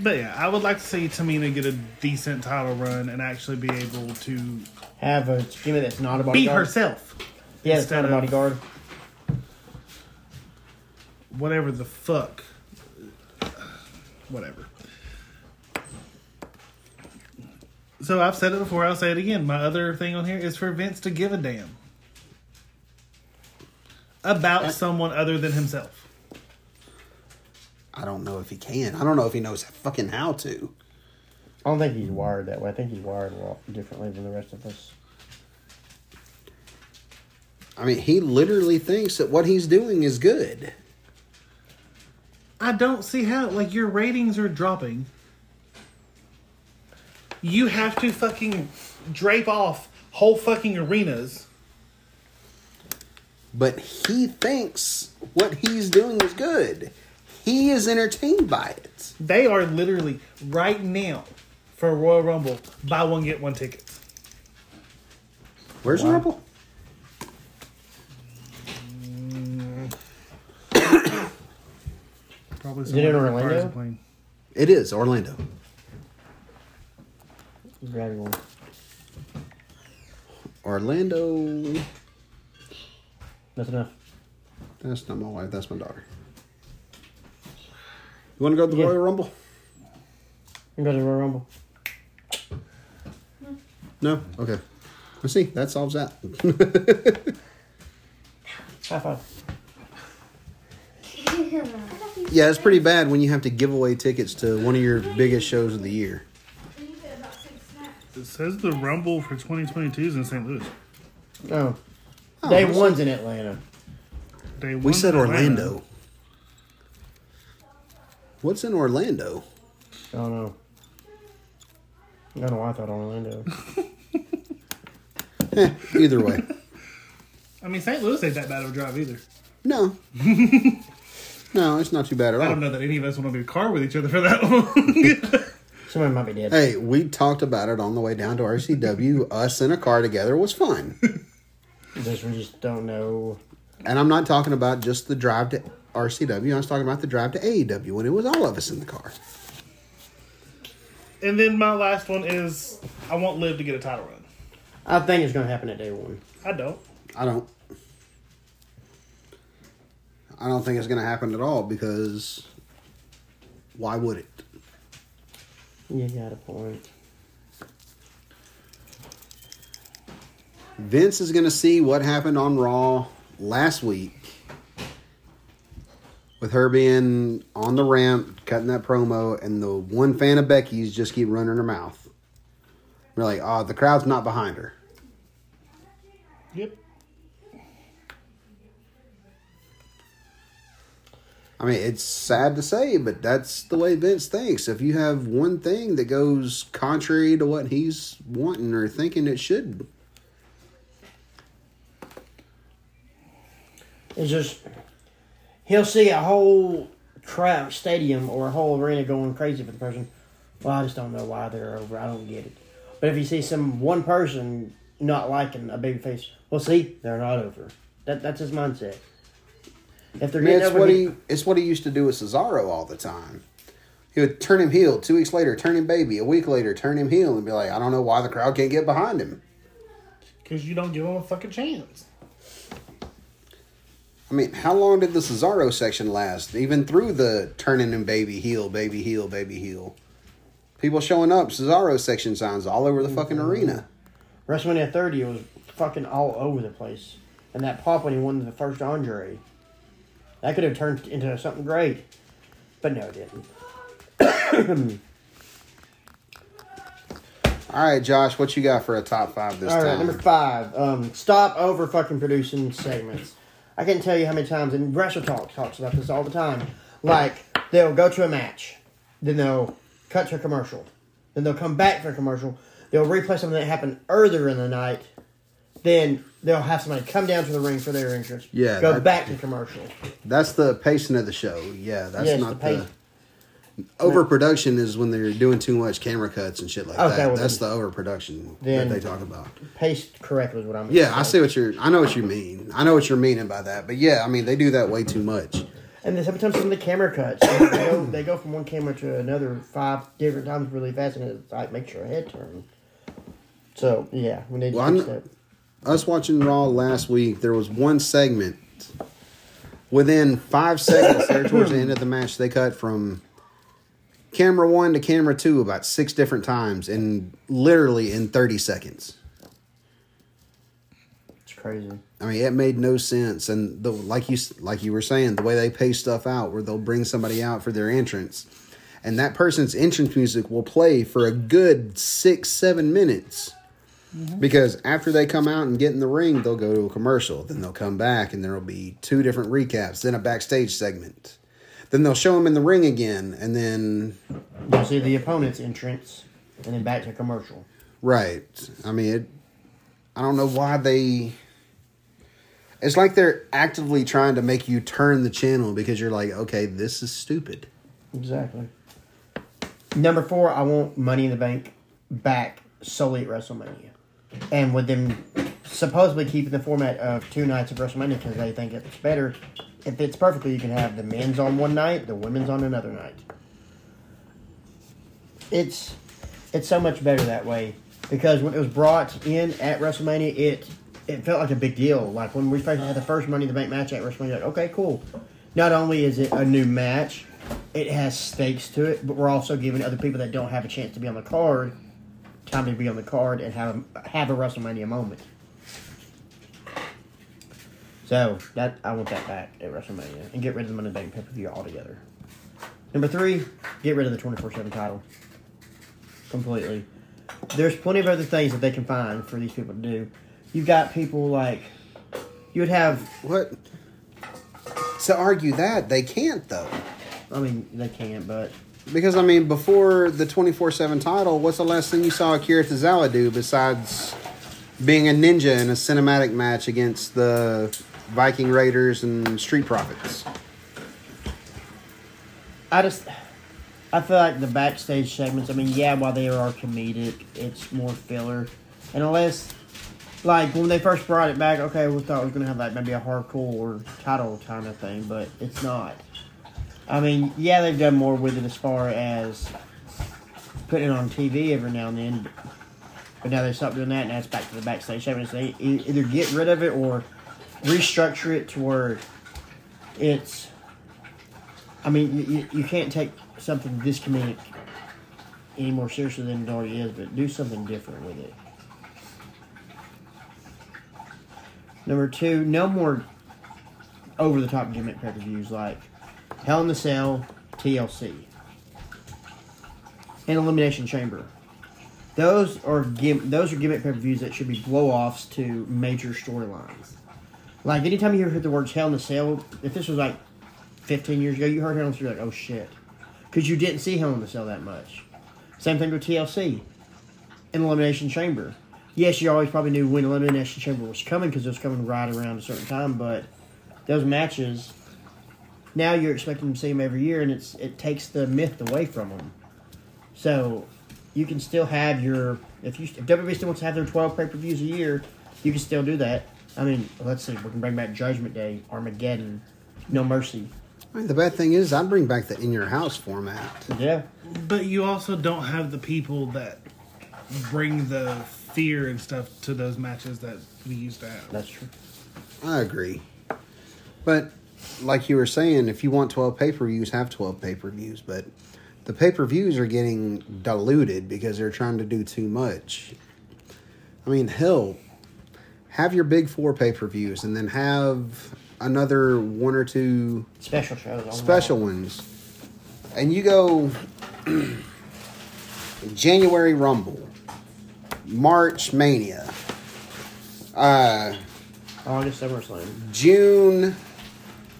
But yeah, I would like to see Tamina get a decent title run and actually be able to Have a Jimmy that's not a be herself. Yeah, it's not instead a of- bodyguard. Whatever the fuck. Whatever. So I've said it before, I'll say it again. My other thing on here is for Vince to give a damn about someone other than himself. I don't know if he can. I don't know if he knows fucking how to. I don't think he's wired that way. I think he's wired a lot differently than the rest of us. I mean, he literally thinks that what he's doing is good. I don't see how. Like your ratings are dropping. You have to fucking drape off whole fucking arenas. But he thinks what he's doing is good. He is entertained by it. They are literally right now for a Royal Rumble buy one get one ticket. Where's Wow. Rumble? [COUGHS] Probably Is it in somewhere where cars Orlando? It is Orlando. Grab one. Orlando. That's enough. That's not my wife. That's my daughter. You want to go to the Yeah. Royal Rumble? You go to the Royal Rumble. No. Okay. Let's see. That solves that. [LAUGHS] High five. [LAUGHS] yeah, it's pretty bad when you have to give away tickets to one of your biggest shows of the year. It says the Rumble for 2022 is in St. Louis. Oh. Oh, Day what's one's in Atlanta. Day We said Atlanta. Orlando. What's in Orlando? I don't know. I don't know why I thought Orlando. [LAUGHS] Eh, either way. [LAUGHS] I mean, St. Louis ain't that bad of a drive either. No. [LAUGHS] no, it's not too bad at all. I don't know that any of us want to be in a car with each other for that long. Somebody might be dead. Hey, we talked about it on the way down to RCW. Us in a car together was fun. Just, we just don't know. And I'm not talking about just the drive to RCW. I was talking about the drive to AEW when it was all of us in the car. And then my last one is I want Liv to get a title run. I think it's going to happen at day one. I don't. I don't. I don't think it's going to happen at all because why would it? You got a point. Vince is going to see what happened on Raw last week with her being on the ramp, cutting that promo, and the one fan of Becky's just keep running her mouth. We're like, oh, the crowd's not behind her. Yep. I mean, it's sad to say, but that's the way Vince thinks. If you have one thing that goes contrary to what he's wanting or thinking it should, It's just he'll see a whole crowd stadium or a whole arena going crazy for the person. Well, I just don't know why they're over. I don't get it. But if you see some one person not liking a baby face, well, see, they're not over. That that's his mindset. If they're I mean, getting it's over, what he- he it's what he used to do with Cesaro all the time. He would turn him heel. Two weeks later, turn him baby. A week later, turn him heel, and be like, I don't know why the crowd can't get behind him. Because you don't give them a fucking chance. I mean, how long did the Cesaro section last? Even through the turning him baby heel, baby heel, baby heel. People showing up, Cesaro section signs all over the fucking arena. WrestleMania 30 was fucking all over the place, and that pop when he won the first Andre, that could have turned into something great, but no, it didn't. [COUGHS] All right, Josh, what you got for a top five this All time? All right, number five. Um, stop over fucking producing segments. I can't tell you how many times, and WrestleTalk talks about this all the time. Like they'll go to a match, then they'll cut to a commercial, then they'll come back for a commercial. They'll replay something that happened earlier in the night. Then they'll have somebody come down to the ring for their entrance. Yeah, go that- back to commercial. That's the pacing of the show. Yeah, that's Yes, not the the, overproduction. Is when they're doing too much camera cuts and shit like Okay, that. That's the overproduction then- that they talk about. Paced correctly is what I'm. Yeah, I see what you're. I know what you mean. I know what you're meaning by that. But yeah, I mean they do that way too much. And then sometimes some of the camera cuts, they go, they go from one camera to another five different times really fast, and it like makes your head turn. So yeah, we need to Well, fix I'm- that. Us watching Raw last week, there was one segment. Within five seconds, there towards the end of the match, they cut from camera one to camera two about six different times, and literally in thirty seconds. It's crazy. I mean, it made no sense, and the like you like you were saying, the way they pay stuff out, where they'll bring somebody out for their entrance, and that person's entrance music will play for a good six seven minutes, mm-hmm. because after they come out and get in the ring, they'll go to a commercial, then they'll come back, and there'll be two different recaps, then a backstage segment, then they'll show him in the ring again, and then You'll see the opponent's entrance, and then back to commercial. Right. I mean, it, I don't know why they. It's like they're actively trying to make you turn the channel because you're like, okay, this is stupid. Exactly. Number four, I want Money in the Bank back solely at WrestleMania, and with them supposedly keeping the format of two nights of WrestleMania because they think it's better. It fits perfectly. You can have the men's on one night, the women's on another night. It's it's so much better that way because when it was brought in at WrestleMania, it it felt like a big deal. Like when we first had the first Money in the Bank match at WrestleMania, like okay, cool. Not only is it a new match, it has stakes to it, but we're also giving other people that don't have a chance to be on the card time to be on the card and have have a WrestleMania moment. So that I want that back at WrestleMania and get rid of the Money Bank pay per view altogether. Number three, get rid of the twenty four seven title completely. There's plenty of other things that they can find for these people to do. You've got people like you would have. What? To argue that, they can't, though. I mean, they can't, but Because, I mean, before the 24 7 title, what's the last thing you saw Akira Tozawa do besides being a ninja in a cinematic match against the Viking Raiders and Street Profits? I just I feel like the backstage segments. I mean, yeah, while they are comedic, it's more filler, and unless like when they first brought it back, okay, we thought it was gonna have like maybe a hardcore title kind of thing, but it's not. I mean, yeah, they've done more with it as far as putting it on TV every now and then, but now they stopped doing that, and now it's back to the backstage segments. They either get rid of it or restructure it to where it's I mean, you, you can't take something this comedic any more seriously than it already is, but do something different with it. Number two, no more over the top gimmick pay per views like Hell in the Cell, TLC, and Elimination Chamber. Those are those are gimmick pay per views that should be blow offs to major storylines. Like anytime you hear the words Hell in the Cell, if this was like 15 years ago, you heard Hell in the Cell, you're like, oh shit. Because you didn't see Hell in the Cell that much. Same thing with TLC and Elimination Chamber. Yes, you always probably knew when Elimination Chamber was coming because it was coming right around a certain time, but those matches, now you're expecting to see them every year, and it's it takes the myth away from them. So you can still have your if you if WWE still wants to have their 12 pay per views a year, you can still do that. I mean, let's see, we can bring back Judgment Day, Armageddon, No Mercy. I mean, the bad thing is, I'd bring back the in your house format. Yeah, But you also don't have the people that bring the fear and stuff to those matches that we used to have. that's true. I agree. But like you were saying, if you want 12 pay per views, have 12 pay per views. But the pay per views are getting diluted because they're trying to do too much. I mean, hell, have your big four pay per views and then have another one or two Special shows. special ones. And you go January Rumble. March Mania. Uh, August SummerSlam. June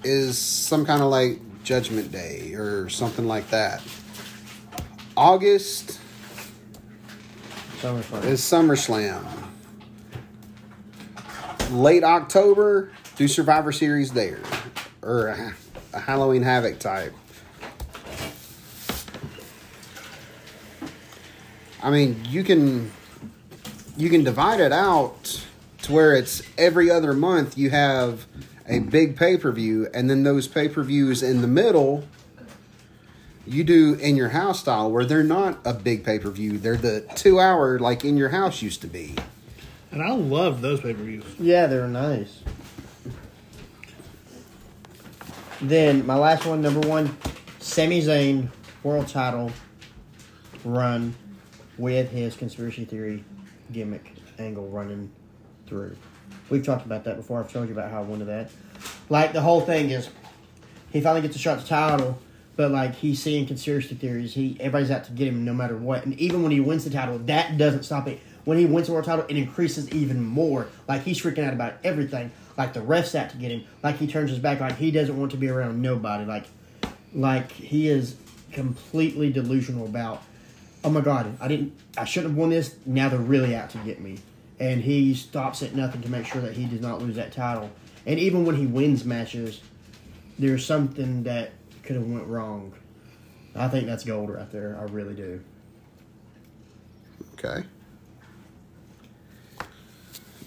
is some kind of like Judgment Day or something like that. August SummerSlam. is SummerSlam. Late October, do Survivor Series there. Or a, a Halloween Havoc type. I mean, you can you can divide it out to where it's every other month you have a big pay-per-view and then those pay-per-views in the middle you do in your house style where they're not a big pay-per-view they're the two hour like in your house used to be And I love those pay per views. Yeah, they're nice. Then my last one, number one, Sami Zayn world title run with his conspiracy theory gimmick angle running through. We've talked about that before. I've told you about how I wanted that. Like the whole thing is, he finally gets a shot the title, but like he's seeing conspiracy theories. He everybody's out to get him no matter what. And even when he wins the title, that doesn't stop it. When he wins the world title, it increases even more. Like he's freaking out about everything. Like the refs out to get him. Like he turns his back. Like he doesn't want to be around nobody. Like, like he is completely delusional about. Oh my god! I didn't. I shouldn't have won this. Now they're really out to get me. And he stops at nothing to make sure that he does not lose that title. And even when he wins matches, there's something that could have went wrong. I think that's gold right there. I really do. okay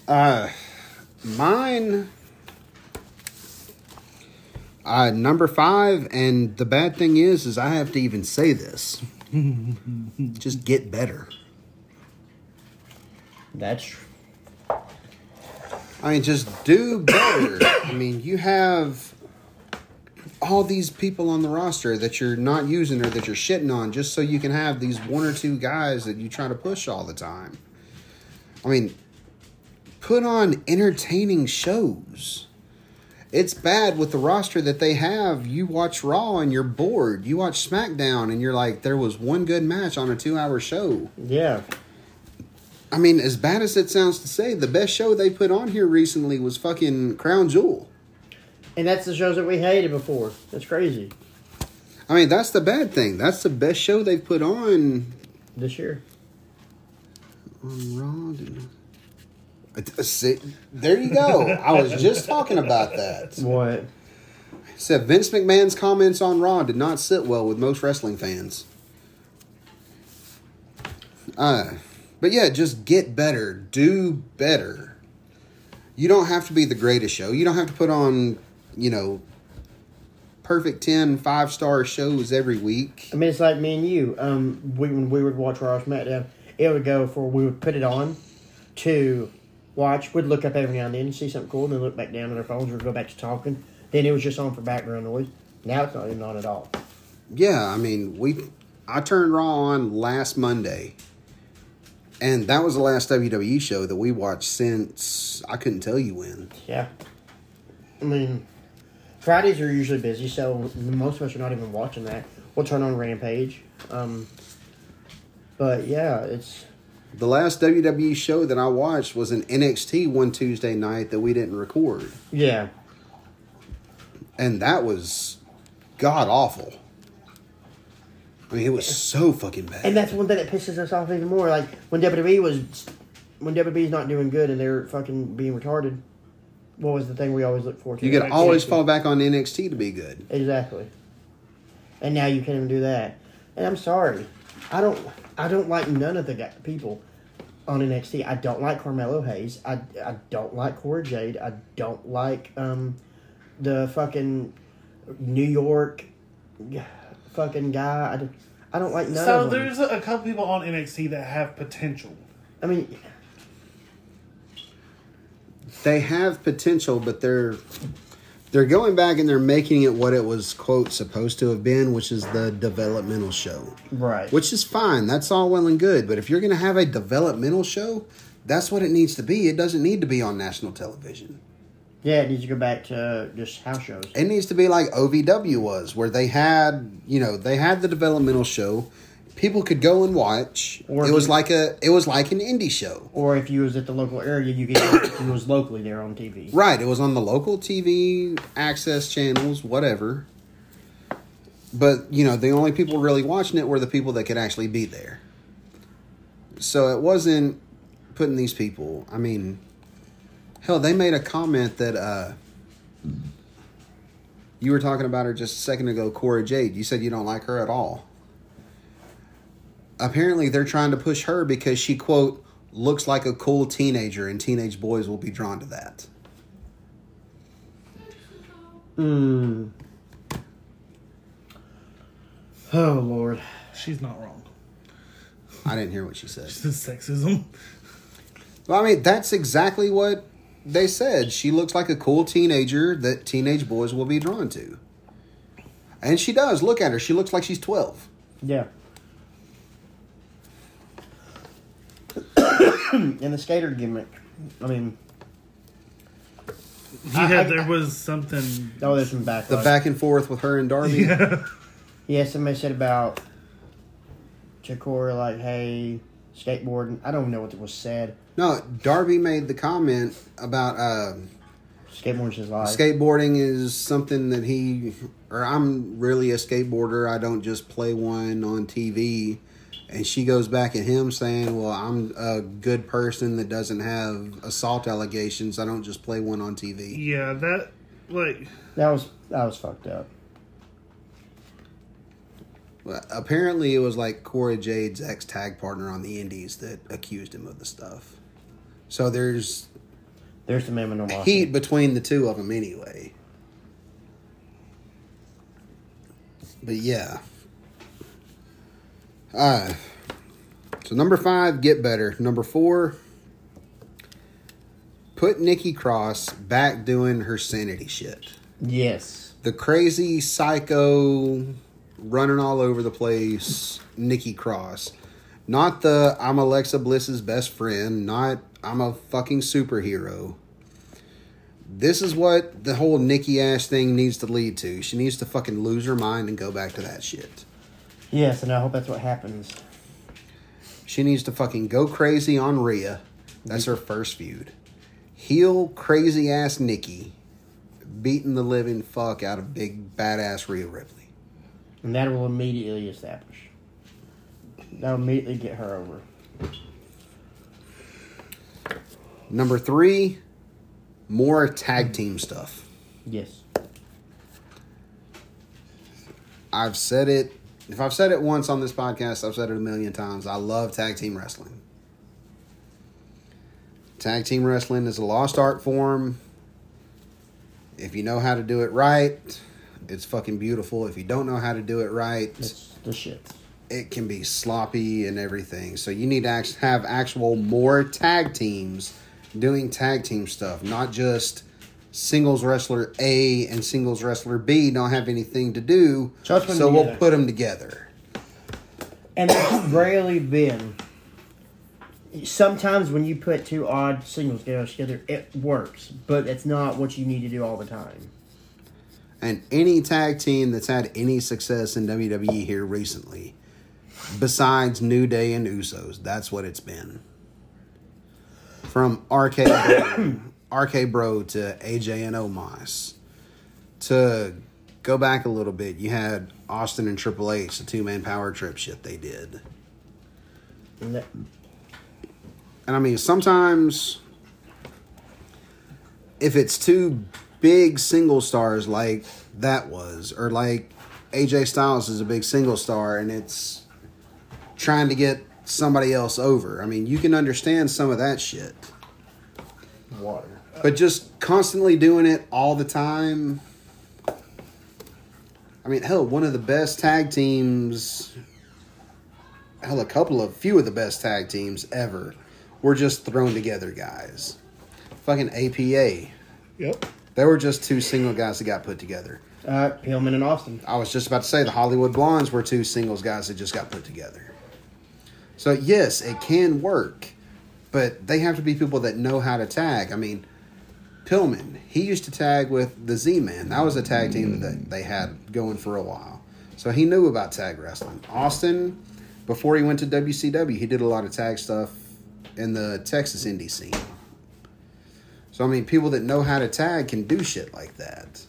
uh mine uh number five and the bad thing is is i have to even say this [LAUGHS] just get better That's tr- I mean, just do better. [COUGHS] I mean, you have all these people on the roster that you're not using or that you're shitting on just so you can have these one or two guys that you try to push all the time. I mean, put on entertaining shows. It's bad with the roster that they have. You watch Raw and you're bored. You watch SmackDown and you're like, there was one good match on a two hour show. yeah. I mean, as bad as it sounds to say, the best show they put on here recently was fucking Crown Jewel. And that's the shows that we hated before. That's crazy. I mean, that's the bad thing. That's the best show they've put on This year. on Raw. Didn't I- See, there you go. I was just talking about that. What? Said Vince McMahon's comments on Raw did not sit well with most wrestling fans. Uh, but yeah, just get better. Do better. You don't have to be the greatest show. You don't have to put on, you know, perfect 10 five star shows every week. I mean, it's like me and you. Um, we when we would watch Raw SmackDown, it would go for we would put it on to watch. We'd look up every now and then and see something cool, and then look back down at our phones or go back to talking. Then it was just on for background noise. Now it's not even on at all. Yeah, I mean, we I turned Raw on last Monday. And that was the last WWE show that we watched since I couldn't tell you when. Yeah. I mean, Fridays are usually busy, so most of us are not even watching that. We'll turn on Rampage. Um, but yeah, it's The last WWE show that I watched was an NXT one Tuesday night that we didn't record. yeah. And that was god awful. I mean, it was so fucking bad. And that's one thing that pisses us off even more. Like when WWE was, when WWE's not doing good and they're fucking being retarded. What was the thing we always look for? to? you could NXT. always fall back on NXT to be good. Exactly. And now you can't even do that. And I'm sorry, I don't. I don't like none of the guy, people on NXT. I don't like Carmelo Hayes. I, I don't like Cora Jade. I don't like um, the fucking New York fucking guy. I don't, I don't like none so of them. So there's a couple people on NXT that have potential. I mean, They have potential, but they're they're going back and they're making it what it was quote supposed to have been, which is the developmental show. right. Which is fine. That's all well and good. But if you're going to have a developmental show, that's what it needs to be. It doesn't need to be on national television. Yeah, it needs to go back to just house shows. It needs to be like OVW was, where they had, you know, they had the developmental show. People could go and watch. Or it was you- like a it was like an indie show. Or if you was at the local area, you could [COUGHS] it was locally there on TV. Right, it was on the local TV access channels, whatever. But, you know, the only people really watching it were the people that could actually be there. So it wasn't putting these people, I mean, hell, they made a comment that uh you were talking about her just a second ago, Cora Jade. You said you don't like her at all. Apparently, they're trying to push her because she, quote, looks like a cool teenager, and teenage boys will be drawn to that. Hmm. Oh Lord. She's not wrong. I didn't hear what she said. Is sexism. Well, I mean, that's exactly what they said. She looks like a cool teenager that teenage boys will be drawn to. And she does. Look at her. She looks like she's 12. Yeah. And the skater gimmick. I mean, I- Yeah, I- there was something. oh, there's some backlash. The back and forth with her and Darby. Yeah. Yeah, somebody said about Chikora, like, hey, skateboarding. I don't know what was said. No, Darby made the comment about uh, Skateboarding's his life. skateboarding is something that he, or I'm really a skateboarder. I don't just play one on TV. And she goes back at him saying, Well, I'm a good person that doesn't have assault allegations. I don't just play one on TV. Yeah, that like that was that was fucked up. Well, apparently, it was like Cora Jade's ex tag partner on the Indies that accused him of the stuff. So there's There's some animosity. heat between the two of them anyway. But yeah. Uh, so number five, get better. Number four, put Nikki Cross back doing her sanity shit. Yes. The crazy psycho running all over the place, Nikki Cross. Not the I'm Alexa Bliss's best friend, not I'm a fucking superhero. This is what the whole Nikki ass thing needs to lead to. She needs to fucking lose her mind and go back to that shit. Yes, and I hope that's what happens. She needs to fucking go crazy on Rhea. That's her first feud. Heel crazy ass Nikki beating the living fuck out of big badass Rhea Ripley. And that will immediately establish. That'll immediately get her over. Number three, more tag team stuff. Yes. I've said it. If I've said it once on this podcast, I've said it a million times. I love tag team wrestling. Tag team wrestling is a lost art form. If you know how to do it right, it's fucking beautiful. If you don't know how to do it right, It's the shit. it can be sloppy and everything. So you need to have actual more tag teams doing tag team stuff, not just singles wrestler A and singles wrestler B don't have anything to do. Just put 'em so we'll put them together. And it's rarely been. Sometimes when you put two odd singles girls together, it works, but it's not what you need to do all the time. And any tag team that's had any success in WWE here recently, besides New Day and Usos, that's what it's been. From RK [COUGHS] RK Bro to AJ and Omos. To go back a little bit, you had Austin and Triple H, the two man power trip shit they did. And And I mean, sometimes if it's two big single stars like that was, or like AJ Styles is a big single star and it's trying to get somebody else over, I mean, you can understand some of that shit. water. But just constantly doing it all the time. I mean, hell, one of the best tag teams, hell, a couple of, few of the best tag teams ever were just thrown together guys. Fucking APA. Yep. They were just two single guys that got put together. Uh, Pillman and Austin. I was just about to say the Hollywood Blondes were two singles guys that just got put together. So yes, it can work, but they have to be people that know how to tag. I mean, Pillman, he used to tag with the Z Man. That was a tag team that mm. they had going for a while. So he knew about tag wrestling. Austin, before he went to WCW, he did a lot of tag stuff in the Texas indie scene. So I mean, people that know how to tag can do shit like that.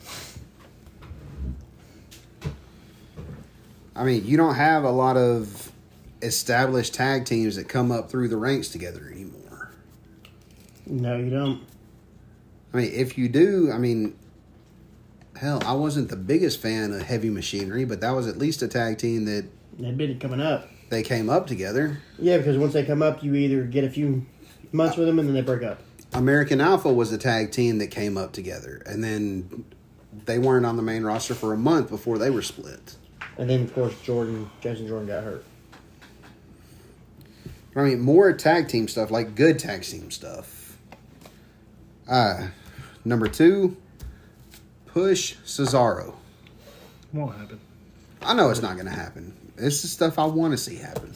I mean, you don't have a lot of established tag teams that come up through the ranks together anymore. No, you don't. I mean, if you do, I mean, hell, I wasn't the biggest fan of Heavy Machinery, but that was at least a tag team that They've been coming up. they came up together. Yeah, because once they come up, you either get a few months with them and then they break up. American Alpha was a tag team that came up together, and then they weren't on the main roster for a month before they were split. And then, of course, Jordan, Jason Jordan got hurt. I mean, more tag team stuff, like good tag team stuff. Uh, number two, push Cesaro. Won't happen. I know it's not going to happen. This is stuff I want to see happen.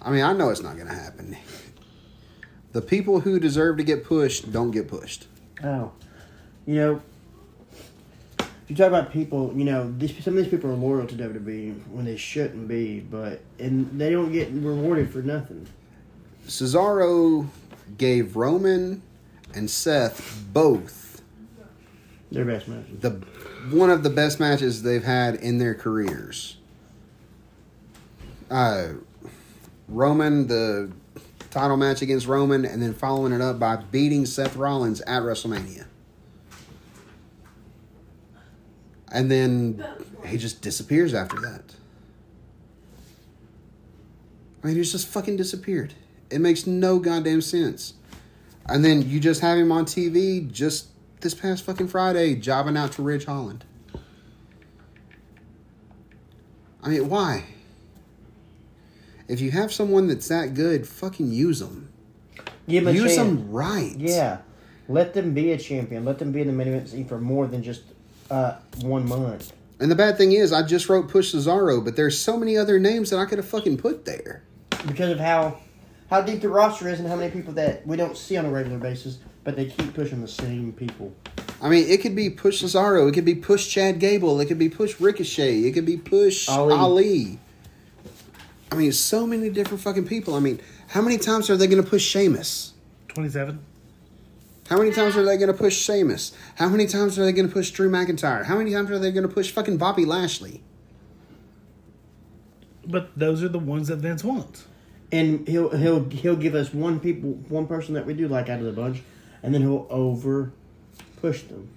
I mean, I know it's not going to happen. The people who deserve to get pushed don't get pushed. Oh, you know, if you talk about people, you know, these some of these people are loyal to WWE when they shouldn't be, but and they don't get rewarded for nothing. Cesaro gave Roman and Seth both Their best matches. the one of the best matches they've had in their careers. Uh, Roman, the title match against Roman, and then following it up by beating Seth Rollins at WrestleMania. And then he just disappears after that. I mean, he's just fucking disappeared. It makes no goddamn sense. And then you just have him on TV just this past fucking Friday jobbing out to Ridge Holland. I mean, why? If you have someone that's that good, fucking use them. Give them a Use them right. Yeah, let them be a champion. Let them be in the main event scene for more than just uh, one month. And the bad thing is, I just wrote Push Cesaro, but there's so many other names that I could have fucking put there. because of how how deep the roster is and how many people that we don't see on a regular basis, but they keep pushing the same people. I mean, it could be Push Cesaro, it could be Push Chad Gable, it could be Push Ricochet, it could be Push Ali. Ali. I mean, so many different fucking people. I mean, how many times are they going to push Sheamus? 27. How many times are they going to push Sheamus? How many times are they going to push Drew McIntyre? How many times are they going to push fucking Bobby Lashley? But those are the ones that Vince wants. And he'll he'll he'll give us one people one person that we do like out of the bunch, and then he'll over push them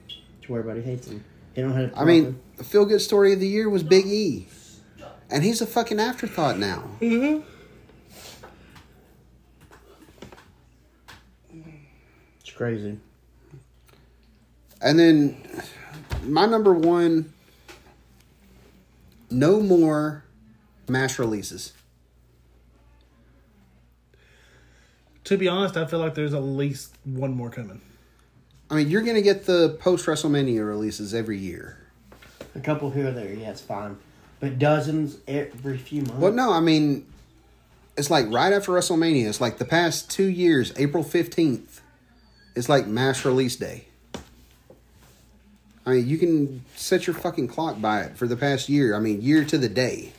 to where everybody hates them. They don't have. I mean, the feel good story of the year was Big E. And he's a fucking afterthought now. Mm-hmm. it's crazy. And then my number one no more mass releases. To be honest, I feel like there's at least one more coming. I mean, you're going to get the post WrestleMania releases every year. A couple here or there, yeah, it's fine. But dozens every few months. Well, no, I mean, it's like right after WrestleMania. It's like the past two years, April 15th. It's like mass release day. I mean, you can set your fucking clock by it for the past year. I mean, year to the day.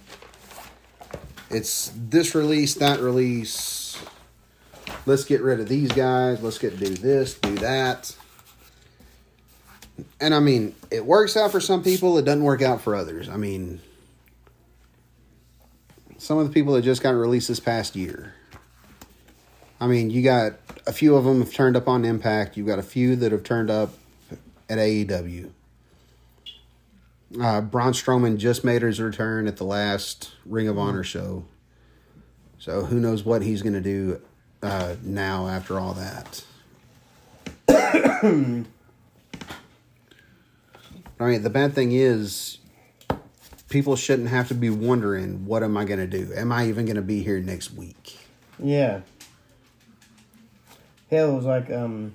It's this release, that release. Let's get rid of these guys. Let's get do this, do that. And I mean, it works out for some people. It doesn't work out for others. I mean, some of the people that just got released this past year. I mean, you got a few of them have turned up on Impact. You've got a few that have turned up at AEW. Uh, Braun Strowman just made his return at the last Ring of Honor show. So who knows what he's going to do uh, now after all that. [COUGHS] I mean, the bad thing is, people shouldn't have to be wondering, what am I going to do? Am I even going to be here next week? Yeah. Hell, it was like um,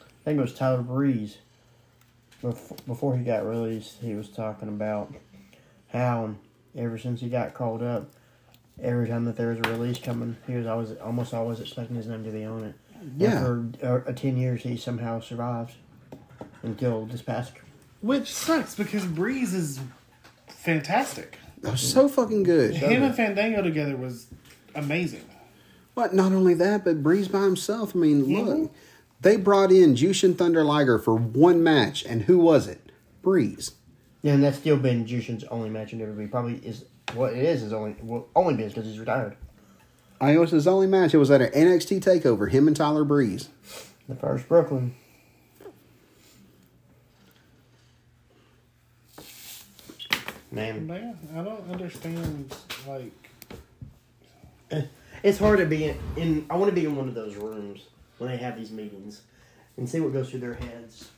I think it was Tyler Breeze. Before he got released, he was talking about how ever since he got called up, every time that there was a release coming, he was always almost always expecting his name to be on it. And Yeah. for uh, ten years, he somehow survived until this past. Which sucks because Breeze is fantastic. That was so fucking good. Him and Fandango together was amazing. But not only that, but Breeze by himself. I mean, look, they brought in Jushin Thunder Liger for one match, and who was it? Breeze. Yeah, and that's still been Jushin's only match in WWE. Probably is what it is. Is only well, only been because he's retired. I it was his only match. It was at an NXT Takeover. Him and Tyler Breeze. The first Brooklyn. Man, Man, I don't understand. Like, it's hard to be in. in I want to be in one of those rooms when they have these meetings and see what goes through their heads.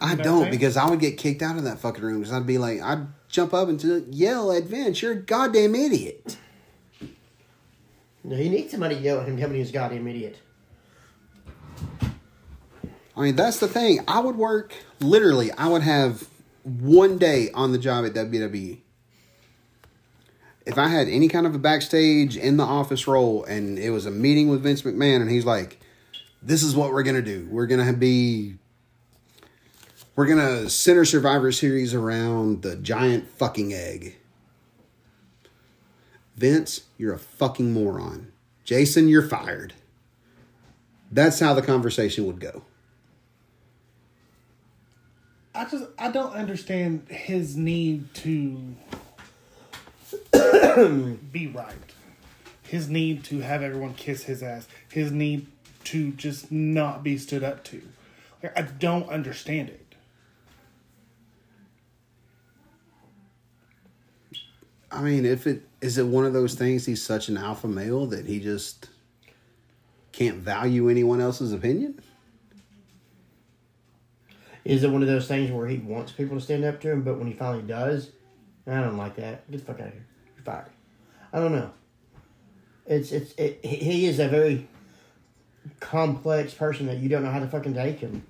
I You know what I'm don't because I would get kicked out of that fucking room because I'd be like, I'd jump up and to yell at Vince, "You're a goddamn idiot." No, he needs somebody to yell at him, tell me he's a goddamn idiot. I mean, that's the thing. I would work literally. I would have one day on the job at WWE. If I had any kind of a backstage in the office role and it was a meeting with Vince McMahon and he's like, "This is what we're gonna do. We're gonna be." We're gonna center Survivor Series around the giant fucking egg. Vince, you're a fucking moron. Jason, you're fired. That's how the conversation would go. I just I don't understand his need to [COUGHS] be right. His need to have everyone kiss his ass. His need to just not be stood up to. Like, I don't understand it. I mean, if it is it one of those things he's such an alpha male that he just can't value anyone else's opinion? Is it one of those things where he wants people to stand up to him, but when he finally does, I don't like that. Get the fuck out of here. You're fired. I don't know. It's it's it, he- he is a very complex person that you don't know how to fucking take him.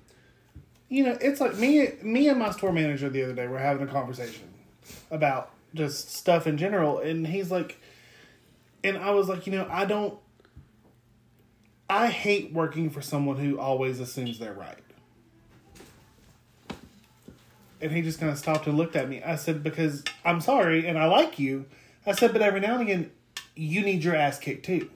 You know, it's like me me and my store manager the other day were having a conversation about just stuff in general and he's like and I was like, you know, I don't I hate working for someone who always assumes they're right. And he just kind of stopped and looked at me. I said, because I'm sorry and I like you. I said, but every now and again, you need your ass kicked too.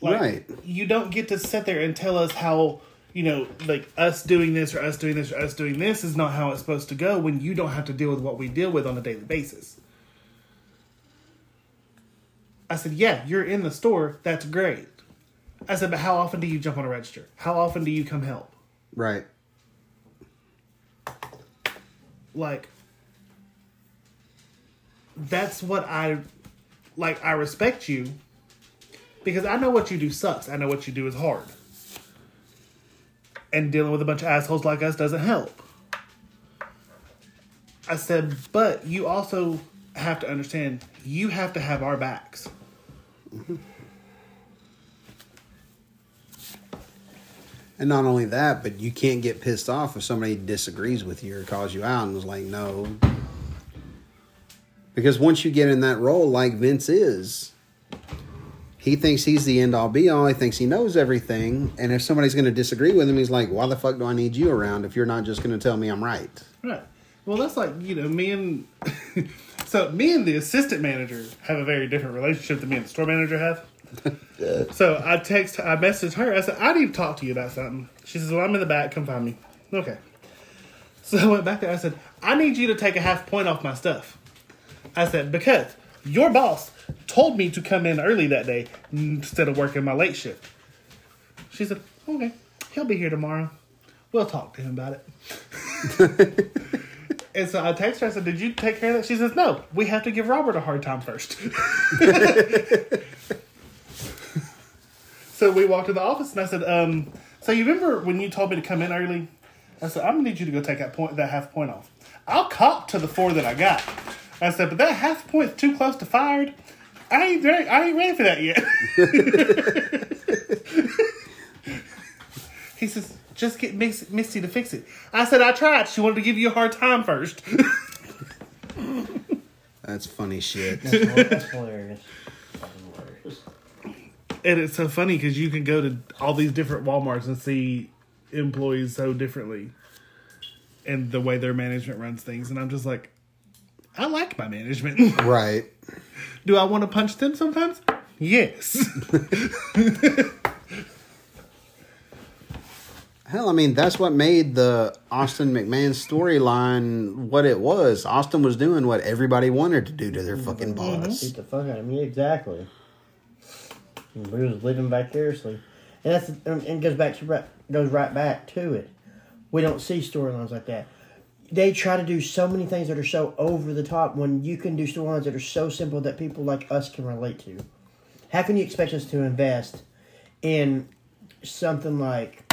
Like, Right. You don't get to sit there and tell us how, you know, like us doing this or us doing this or us doing this is not how it's supposed to go when you don't have to deal with what we deal with on a daily basis. I said, yeah, you're in the store. That's great. I said, but how often do you jump on a register? How often do you come help? Right. like that's what I like I respect you because I know what you do sucks. I know what you do is hard. And dealing with a bunch of assholes like us doesn't help. I said, but you also have to understand you have to have our backs. [LAUGHS] And not only that, but you can't get pissed off if somebody disagrees with you or calls you out and was like, no. Because once you get in that role like Vince is, he thinks he's the end all be all. He thinks he knows everything. And if somebody's going to disagree with him, he's like, why the fuck do I need you around if you're not just going to tell me I'm right? Right. Well, that's like you know me and [LAUGHS] so me and the assistant manager have a very different relationship than me and the store manager have. [LAUGHS] so I text, I messaged her. I said, I need to talk to you about something. She says, Well, I'm in the back. Come find me. Okay. So I went back there. I said, I need you to take a half point off my stuff. I said because your boss told me to come in early that day instead of working my late shift. She said, Okay, he'll be here tomorrow. We'll talk to him about it. [LAUGHS] And so I text her. I said, "Did you take care of that?" She says, "No. We have to give Robert a hard time first. [LAUGHS] so we walked to the office, and I said, um, "So you remember when you told me to come in early?" I said, "I'm gonna need you to go take that point, that half point off. I'll cop to the four that I got." I said, "But that half point's too close to fired. I ain't ready, I ain't ready for that yet." [LAUGHS] he says, "Just get Mix- Misty to fix it." I said, "I tried. She wanted to give you a hard time first. [LAUGHS] That's funny shit. That's, that's hilarious. Fucking hilarious. And it's so funny because you can go to all these different Walmarts and see employees so differently and the way their management runs things. And I'm just like, I like my management. Right. Do I want to punch them sometimes? Yes. [LAUGHS] Hell, I mean, that's what made the Austin McMahon storyline what it was. Austin was doing what everybody wanted to do to their fucking boss. Beat the fuck out of me, exactly. And we was living vicariously, and that's and it goes back to right, goes right back to it. We don't see storylines like that. They try to do so many things that are so over the top when you can do storylines that are so simple that people like us can relate to. How can you expect us to invest in something like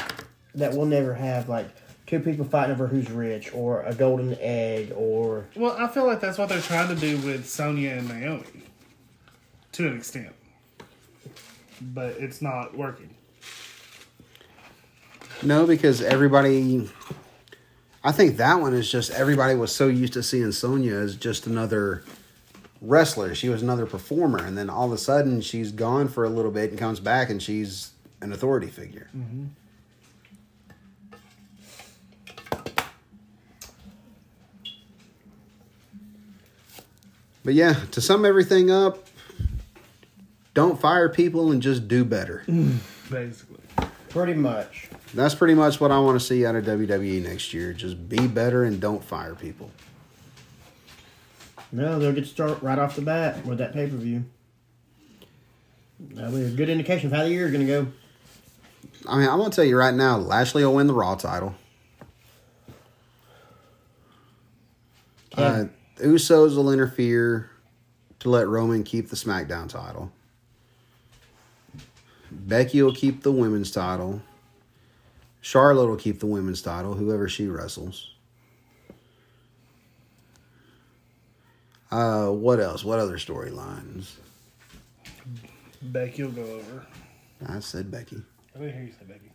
that we'll never have, like two people fighting over who's rich, or a golden egg, or well, I feel like that's what they're trying to do with Sonya and Naomi, to an extent, but it's not working. No, because everybody. I think that one is just everybody was so used to seeing Sonya as just another wrestler. She was another performer, and then all of a sudden she's gone for a little bit and comes back, and she's an authority figure. Mm-hmm. But yeah, to sum everything up, don't fire people and just do better. [LAUGHS] Basically, pretty much. That's pretty much what I want to see out of WWE next year. Just be better and don't fire people. No, they'll get to start right off the bat with that pay per view. That'll be a good indication of how the year is going to go. I mean, I'm gonna tell you right now, Lashley will win the Raw title. Uh, Usos will interfere to let Roman keep the SmackDown title. Becky will keep the women's title. Charlotte will keep the women's title, whoever she wrestles. Uh, what else? What other storylines? Becky will go over. I said Becky. I didn't hear you say Becky.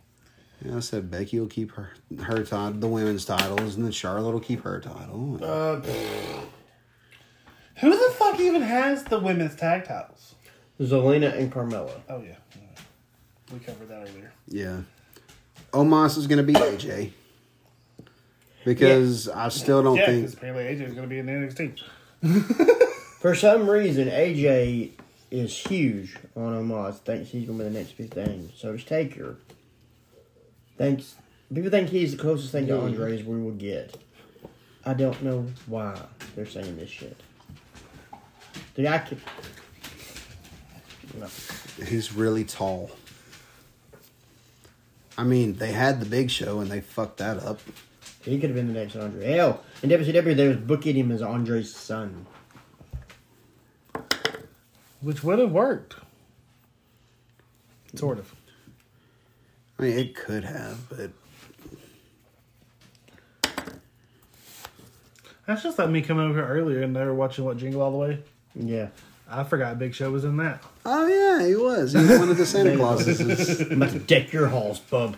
Yeah, I said Becky will keep her her title, the women's titles, and then Charlotte will keep her title. Uh, who the fuck even has the women's tag titles? Zelina and Carmella. Oh yeah, we covered that earlier. Yeah. Omos is going to be AJ. Because I still don't yeah, think. because apparently AJ is going to be in the NXT. [LAUGHS] For some reason, AJ is huge on Omos. Thinks he's going to be the next big thing. So does Taker. Thanks. People think he's the closest thing to Andres we will get. I don't know why they're saying this shit. The guy can. No. He's really tall. I mean, they had the big show and they fucked that up. He could have been the next Andre. Hell, in WCW, they was booking him as Andre's son. Which would have worked. Sort of. I mean, it could have, but That's just like me coming over here earlier and they were watching what Jingle All the Way. Yeah. I forgot Big Show was in that. oh yeah, he was. He was one of the Santa [LAUGHS] Clauses. I'm about to deck your halls, bub.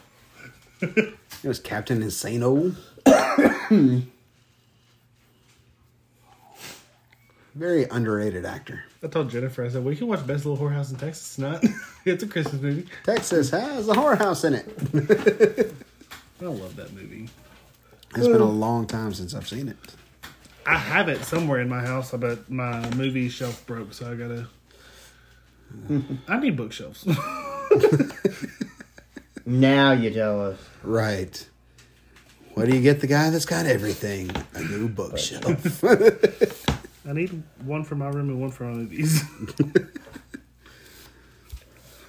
It was Captain Insano. [COUGHS] Very underrated actor. I told Jennifer, I said, we can watch Best Little Whorehouse in Texas. It's not. [LAUGHS] it's a Christmas movie. Texas has a whorehouse in it. [LAUGHS] I love that movie. It's been a long time since I've seen it. I have it somewhere in my house, but my movie shelf broke, so I gotta. I need bookshelves. [LAUGHS] Now you tell us. Right. What do you get the guy that's got everything? A new bookshelf. [LAUGHS] I need one for my room and one for my movies. [LAUGHS]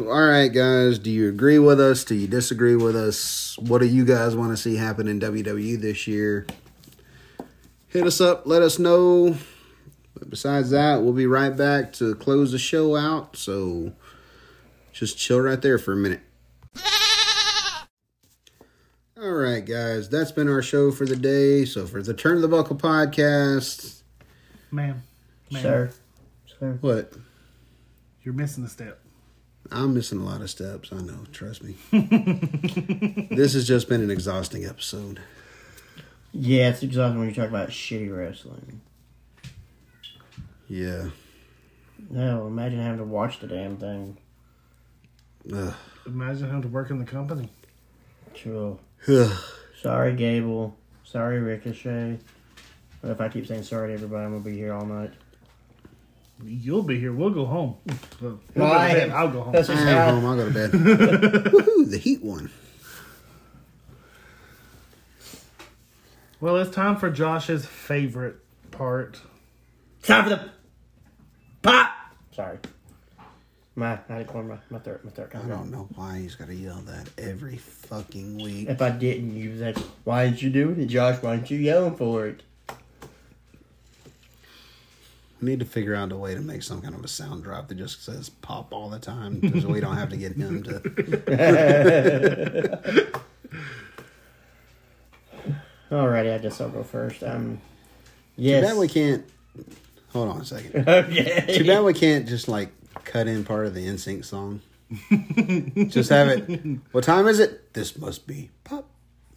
All right, guys. Do you agree with us? Do you disagree with us? What do you guys want to see happen in WWE this year? Hit us up. Let us know. But besides that, we'll be right back to close the show out. So just chill right there for a minute. All right, guys. That's been our show for the day. So for the Turn of the Buckle podcast, Ma'am, ma'am, Sir. Sir. what? you're missing a step. I'm missing a lot of steps. I know. Trust me. [LAUGHS] this has just been an exhausting episode. Yeah, it's exhausting when you talk about shitty wrestling. Yeah. No, imagine having to watch the damn thing. Ugh. Imagine having to work in the company. True. Sorry, Gable. Sorry, Ricochet. But if I keep saying sorry to everybody, I'm gonna be here all night. You'll be here. We'll go home. Well, No, he'll go I, I'll go home. That's I am home. I'll go to bed. [LAUGHS] Woohoo! The heat one. Well, it's time for Josh's favorite part. Time for the pop. Sorry. My to clear my my throat. My throat I don't know why he's got to yell that every fucking week. If I didn't use that, why didn't you do it, Josh? Why didn't you yelling for it? We need to figure out a way to make some kind of a sound drop that just says pop all the time so we don't have to get him to. [LAUGHS] [LAUGHS] Alrighty, I guess I'll go first. Um, Too bad we can't. Hold on a second. [LAUGHS] okay. Too bad we can't just like cut in part of the NSYNC song. just have it. What time is it? This must be pop. [LAUGHS]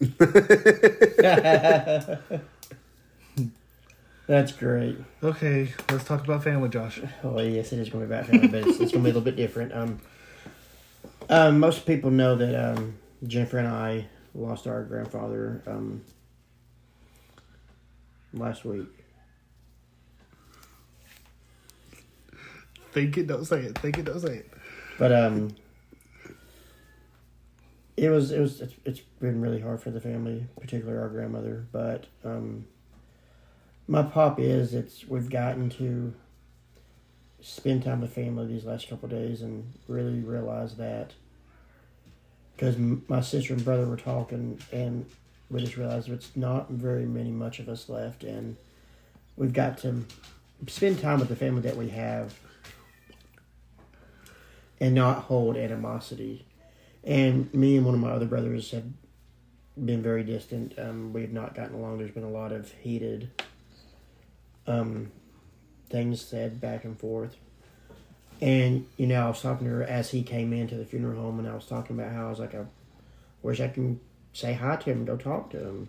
That's great. Okay, let's talk about family, Josh. Oh yes, it is going to be about family, but it's, it's going to be a little bit different. Um, um, most people know that um, Jennifer and I lost our grandfather um, last week. Think it, don't say it. Think it, don't say it. But um, it was it was it's, it's been really hard for the family, particularly our grandmother. But um, my pop is it's we've gotten to spend time with family these last couple of days and really realize that because my sister and brother were talking and we just realized it's not very many much of us left and we've got to spend time with the family that we have and not hold animosity. And me and one of my other brothers have been very distant. Um, we have not gotten along. There's been a lot of heated um, things said back and forth. And, you know, I was talking to her as he came into the funeral home, and I was talking about how I was like, I wish I can say hi to him go talk to him.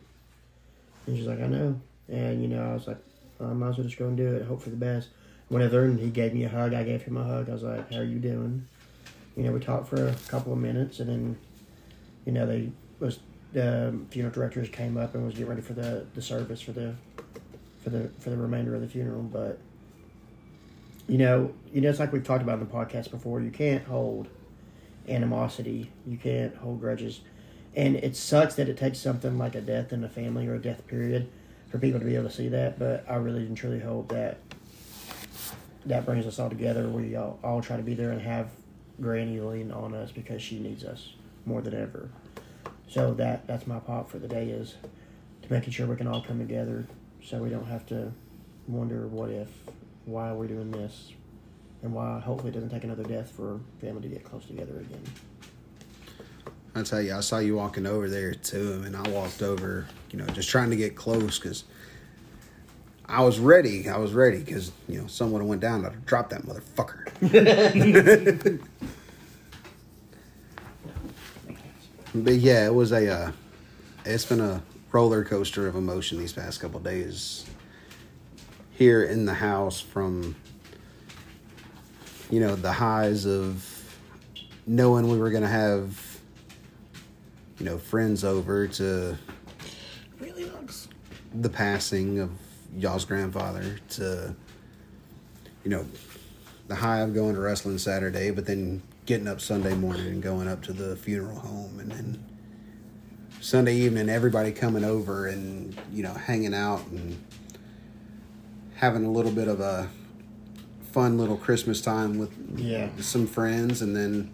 And she's like, I know. And, you know, I was like, I might as well just go and do it, hope for the best. Whenever and he gave me a hug, I gave him a hug. I was like, How are you doing? You know, we talked for a couple of minutes, and then, you know, they was the funeral directors came up and was getting ready for the, the service for the for the for the remainder of the funeral. But you know, you know, it's like we've talked about in the podcast before. You can't hold animosity. You can't hold grudges, and it sucks that it takes something like a death in the family or a death period for people to be able to see that. But I really and truly hope that that brings us all together. We all, all try to be there and have Granny lean on us because she needs us more than ever. So that that's my pop for the day is to making sure we can all come together so we don't have to wonder what if, why we're we doing this, and why hopefully it doesn't take another death for family to get close together again. I tell you, I saw you walking over there to him, and I walked over, you know, just trying to get close because I was ready. I was ready because you know someone went down. I'd have dropped that motherfucker. [LAUGHS] but yeah, it was a. Uh, it's been a roller coaster of emotion these past couple days. Here in the house, from you know the highs of knowing we were gonna have you know friends over to Really looks. the passing of y'all's grandfather to you know the high of going to wrestling Saturday, but then getting up Sunday morning and going up to the funeral home, and then Sunday evening everybody coming over and you know hanging out and having a little bit of a fun little Christmas time with Yeah. some friends, and then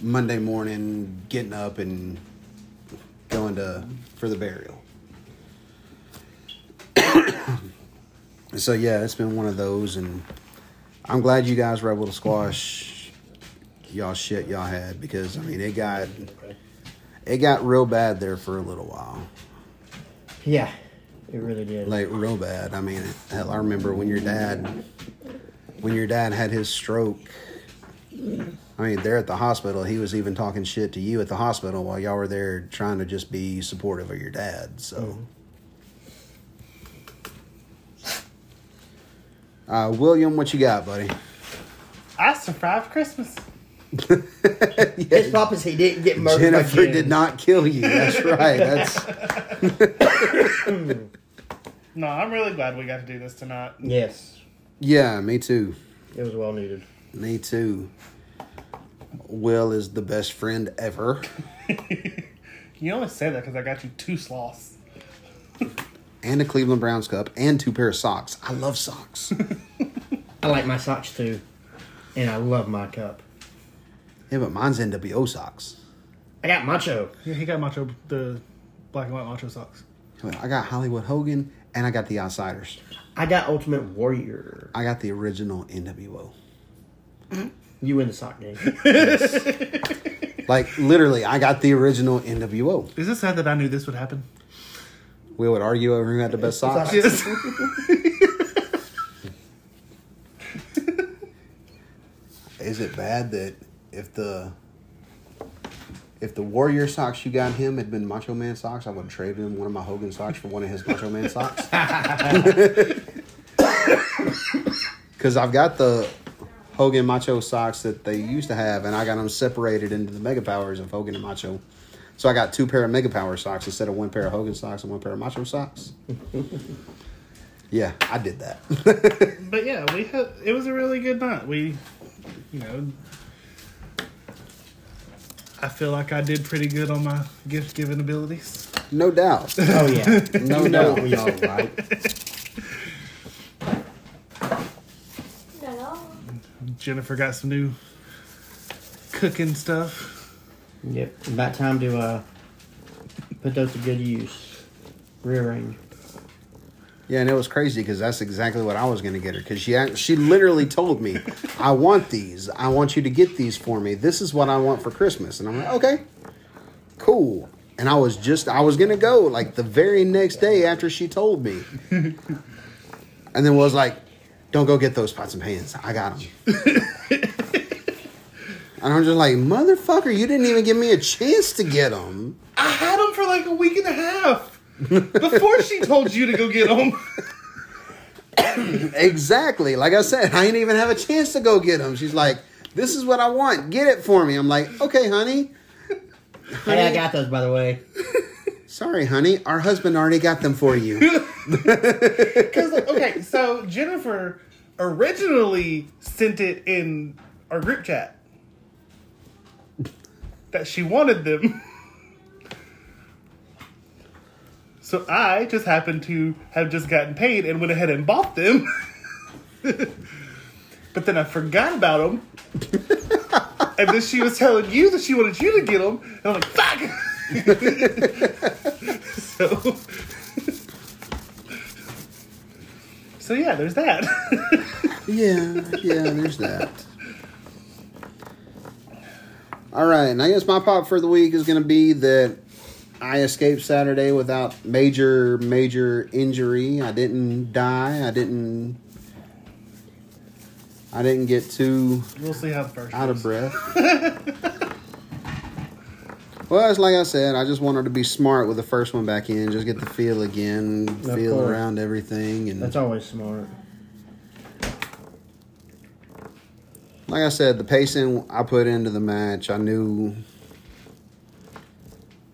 Monday morning getting up and going to for the burial. [COUGHS] so yeah, it's been one of those, and I'm glad you guys were able to squash y'all shit y'all had because I mean it got it got real bad there for a little while, Yeah, it really did. like real bad. I mean, hell, I remember when your dad when your dad had his stroke. I mean, there at the hospital, he was even talking shit to you at the hospital while y'all were there trying to just be supportive of your dad. So, uh, William, what you got, buddy? I survived Christmas. [LAUGHS] His pop is he didn't get murdered. by Jennifer Jen. did not kill you. That's right. That's [LAUGHS] [LAUGHS] No, I'm really glad we got to do this tonight. Yes, Yeah, me too. it was well needed. Me too. Will is the best friend ever. [LAUGHS] You only say that because I got you two sloths. [LAUGHS] And a Cleveland Browns cup and two pair of socks. I love socks. [LAUGHS] I like my socks too, and I love my cup. yeah, but mine's NWO socks. I got macho. Yeah, he got macho the black and white macho socks. I got Hollywood Hogan and I got the Outsiders. I got Ultimate Warrior. I got the original NWO. Mm-hmm. You win the sock game. Like literally, I got the original NWO. Is it sad that I knew this would happen? We would argue over who had the best socks. Yes. [LAUGHS] Is it bad that if the if the Warrior socks you got him had been Macho Man socks, I would trade him one of my Hogan socks for one of his Macho Man socks? [LAUGHS] [LAUGHS] Because I've got the Hogan Macho socks that they used to have, and I got them separated into the Mega Powers of Hogan and Macho. So I got two pair of Mega Power socks instead of one pair of Hogan socks and one pair of Macho socks. [LAUGHS] yeah, I did that. [LAUGHS] but yeah, we had it was a really good night. We, you know, I feel like I did pretty good on my gift giving abilities. no doubt. Oh yeah, [LAUGHS] No you know doubt. we all right. Jennifer got some new cooking stuff. Yep, about time to uh put those to good use. Rearrange. Yeah, and it was crazy because that's exactly what I was going to get her. Because she she literally told me, "I want these. I want you to get these for me. This is what I want for Christmas." And I'm like, "Okay, cool." And I was just I was going to go like the very next day after she told me, [LAUGHS] and then was like, "Don't go get those pots and pans. I got them." and I'm just like, "Motherfucker, you didn't even give me a chance to get them." I had them for like a week and a half before she told you to go get them. [COUGHS] Exactly. Like I said, I didn't even have a chance to go get them. She's like, "This is what I want. Get it for me." I'm like, "Okay, honey." Hey, I got those by the way. Sorry, honey. Our husband already got them for you. [LAUGHS] Because okay, so Jennifer originally sent it in our group chat that she wanted them. [LAUGHS] So I just happened to have just gotten paid and went ahead and bought them. [LAUGHS] but then I forgot about them. [LAUGHS] and then she was telling you that she wanted you to get them. And I'm like, fuck! so. So yeah, there's that. [LAUGHS] yeah, yeah. There's that. All right, and I guess my pop for the week is going to be that I escaped Saturday without major, major injury. I didn't die. I didn't. I didn't get too we'll see how first out of breath. [LAUGHS] well, it's like I said, I just wanted to be smart with the first one back in, just get the feel again, feel course. around everything, and That's always smart. like I said, the pacing I put into the match, I knew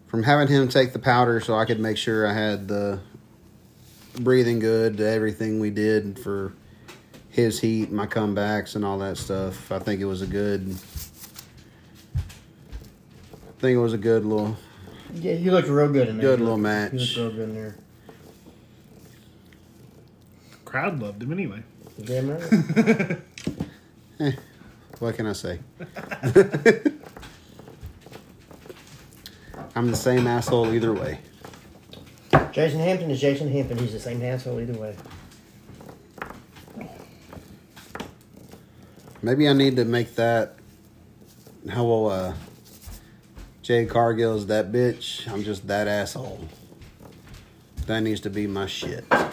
from having him take the powder so I could make sure I had the breathing good to everything we did for his heat, my comebacks, and all that stuff. I think it was a good. I think it was a good little, Yeah, you looked real good in there. good You little looked- You match. looked real good in there. Crowd loved him anyway. Damn right. [LAUGHS] What can I say? [LAUGHS] I'm the same asshole either way. Jason Hampton is Jason Hampton. He's the same asshole either way. Maybe I need to make that. How well, uh, Jay Cargill's that bitch. I'm just that asshole. That needs to be my shit. And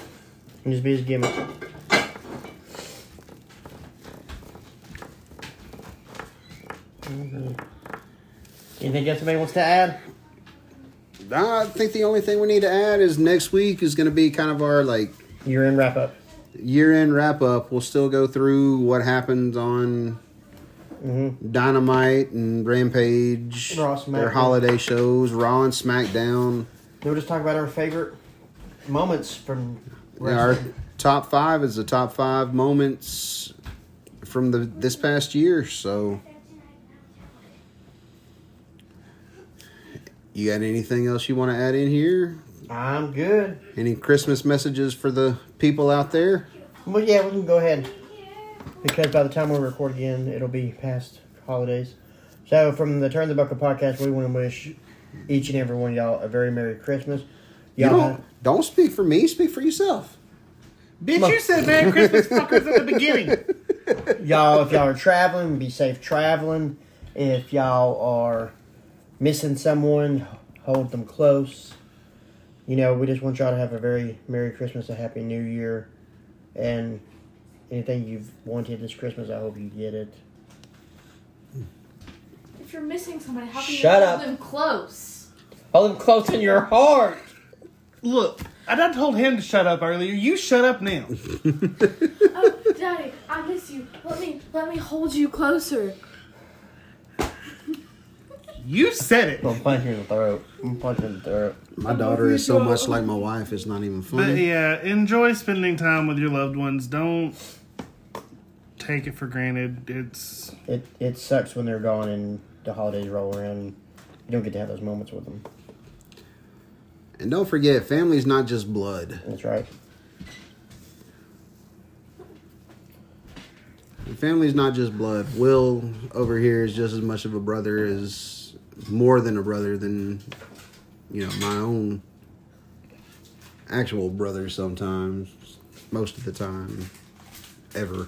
just be his gimmick. Anything else somebody wants to add? I think the only thing we need to add is next week is going to be kind of our like year end wrap up. year end wrap up. We'll still go through what happened on Mm-hmm. Dynamite and Rampage, their holiday shows, Raw and SmackDown. We'll just talk about our favorite moments from Yeah, our top five is the top five moments from the this past year. So, you got anything else you want to add in here? I'm good. Any Christmas messages for the people out there? Well, yeah, we can go ahead because by the time we record again, it'll be past holidays. So, from the Turn the Buckle podcast, we want to wish each and every one of y'all a very Merry Christmas. You Y'all, don't don't speak for me. Speak for yourself. Bitch, you said Merry Christmas fuckers at the beginning. [LAUGHS] y'all, if y'all are traveling, be safe traveling. If y'all are missing someone, hold them close. You know, we just want y'all to have a very Merry Christmas, a Happy New Year, and anything you've wanted this Christmas, I hope you get it. If you're missing somebody, how can Shut you up. hold them close? Hold them close in your heart. Look, I done told him to shut up earlier. You shut up now. [LAUGHS] oh, Daddy, I miss you. Let me let me hold you closer. You said it. I'm gonna punch you in the throat. I'm gonna punch you in the throat. My daughter is so much like my wife. It's not even funny. But funny. yeah, enjoy spending time with your loved ones. Don't take it for granted. It's It it sucks when they're gone and the holidays roll around and you don't get to have those moments with them. And don't forget, family's not just blood. That's right. Family's not just blood. Will over here is just as much of a brother as more than a brother than you know my own actual brother. Sometimes, most of the time, ever,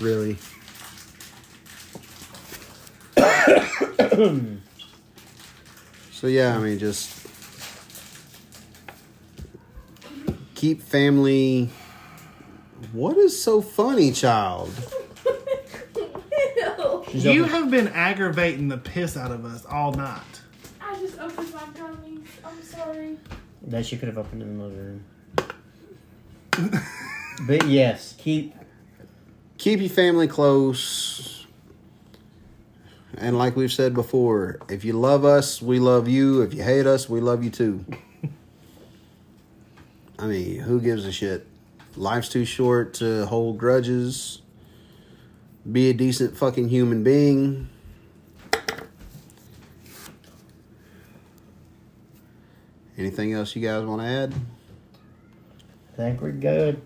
really. so yeah, I mean, just keep family. What is so funny, child? [LAUGHS] She's you over- have been aggravating the piss out of us all night. I just opened my gummies. I'm sorry. that she could have opened in another room. but yes, keep keep your family close. And like we've said before, if you love us, we love you. If you hate us, we love you too. I mean, who gives a shit? Life's too short to hold grudges. Be a decent fucking human being. Anything else you guys want to add? I think we're good.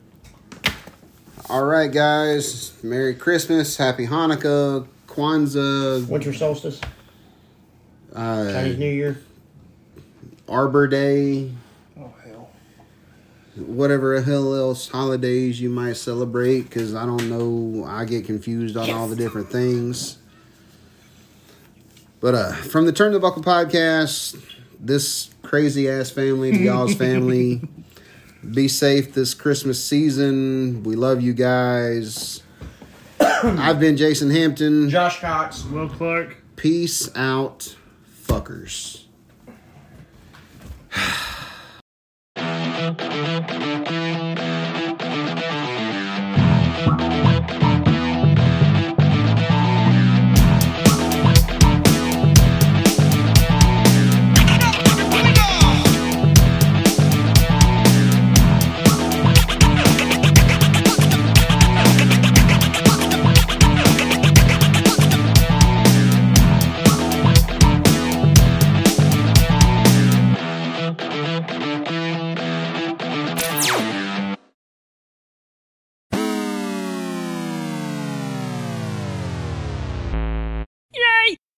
All right, guys. Merry Christmas, Happy Hanukkah, Kwanzaa, Winter solstice, uh, Chinese New Year. Arbor Day, Oh hell. whatever hell else holidays you might celebrate. Because I don't know, I get confused on all the different things. But uh, from the Turn the Buckle podcast, this crazy ass family to y'all's [LAUGHS] family. Be safe this Christmas season. We love you guys. [COUGHS] I've been Jason Hampton. Josh Cox. Will Clark. Peace out, fuckers. [SIGHS]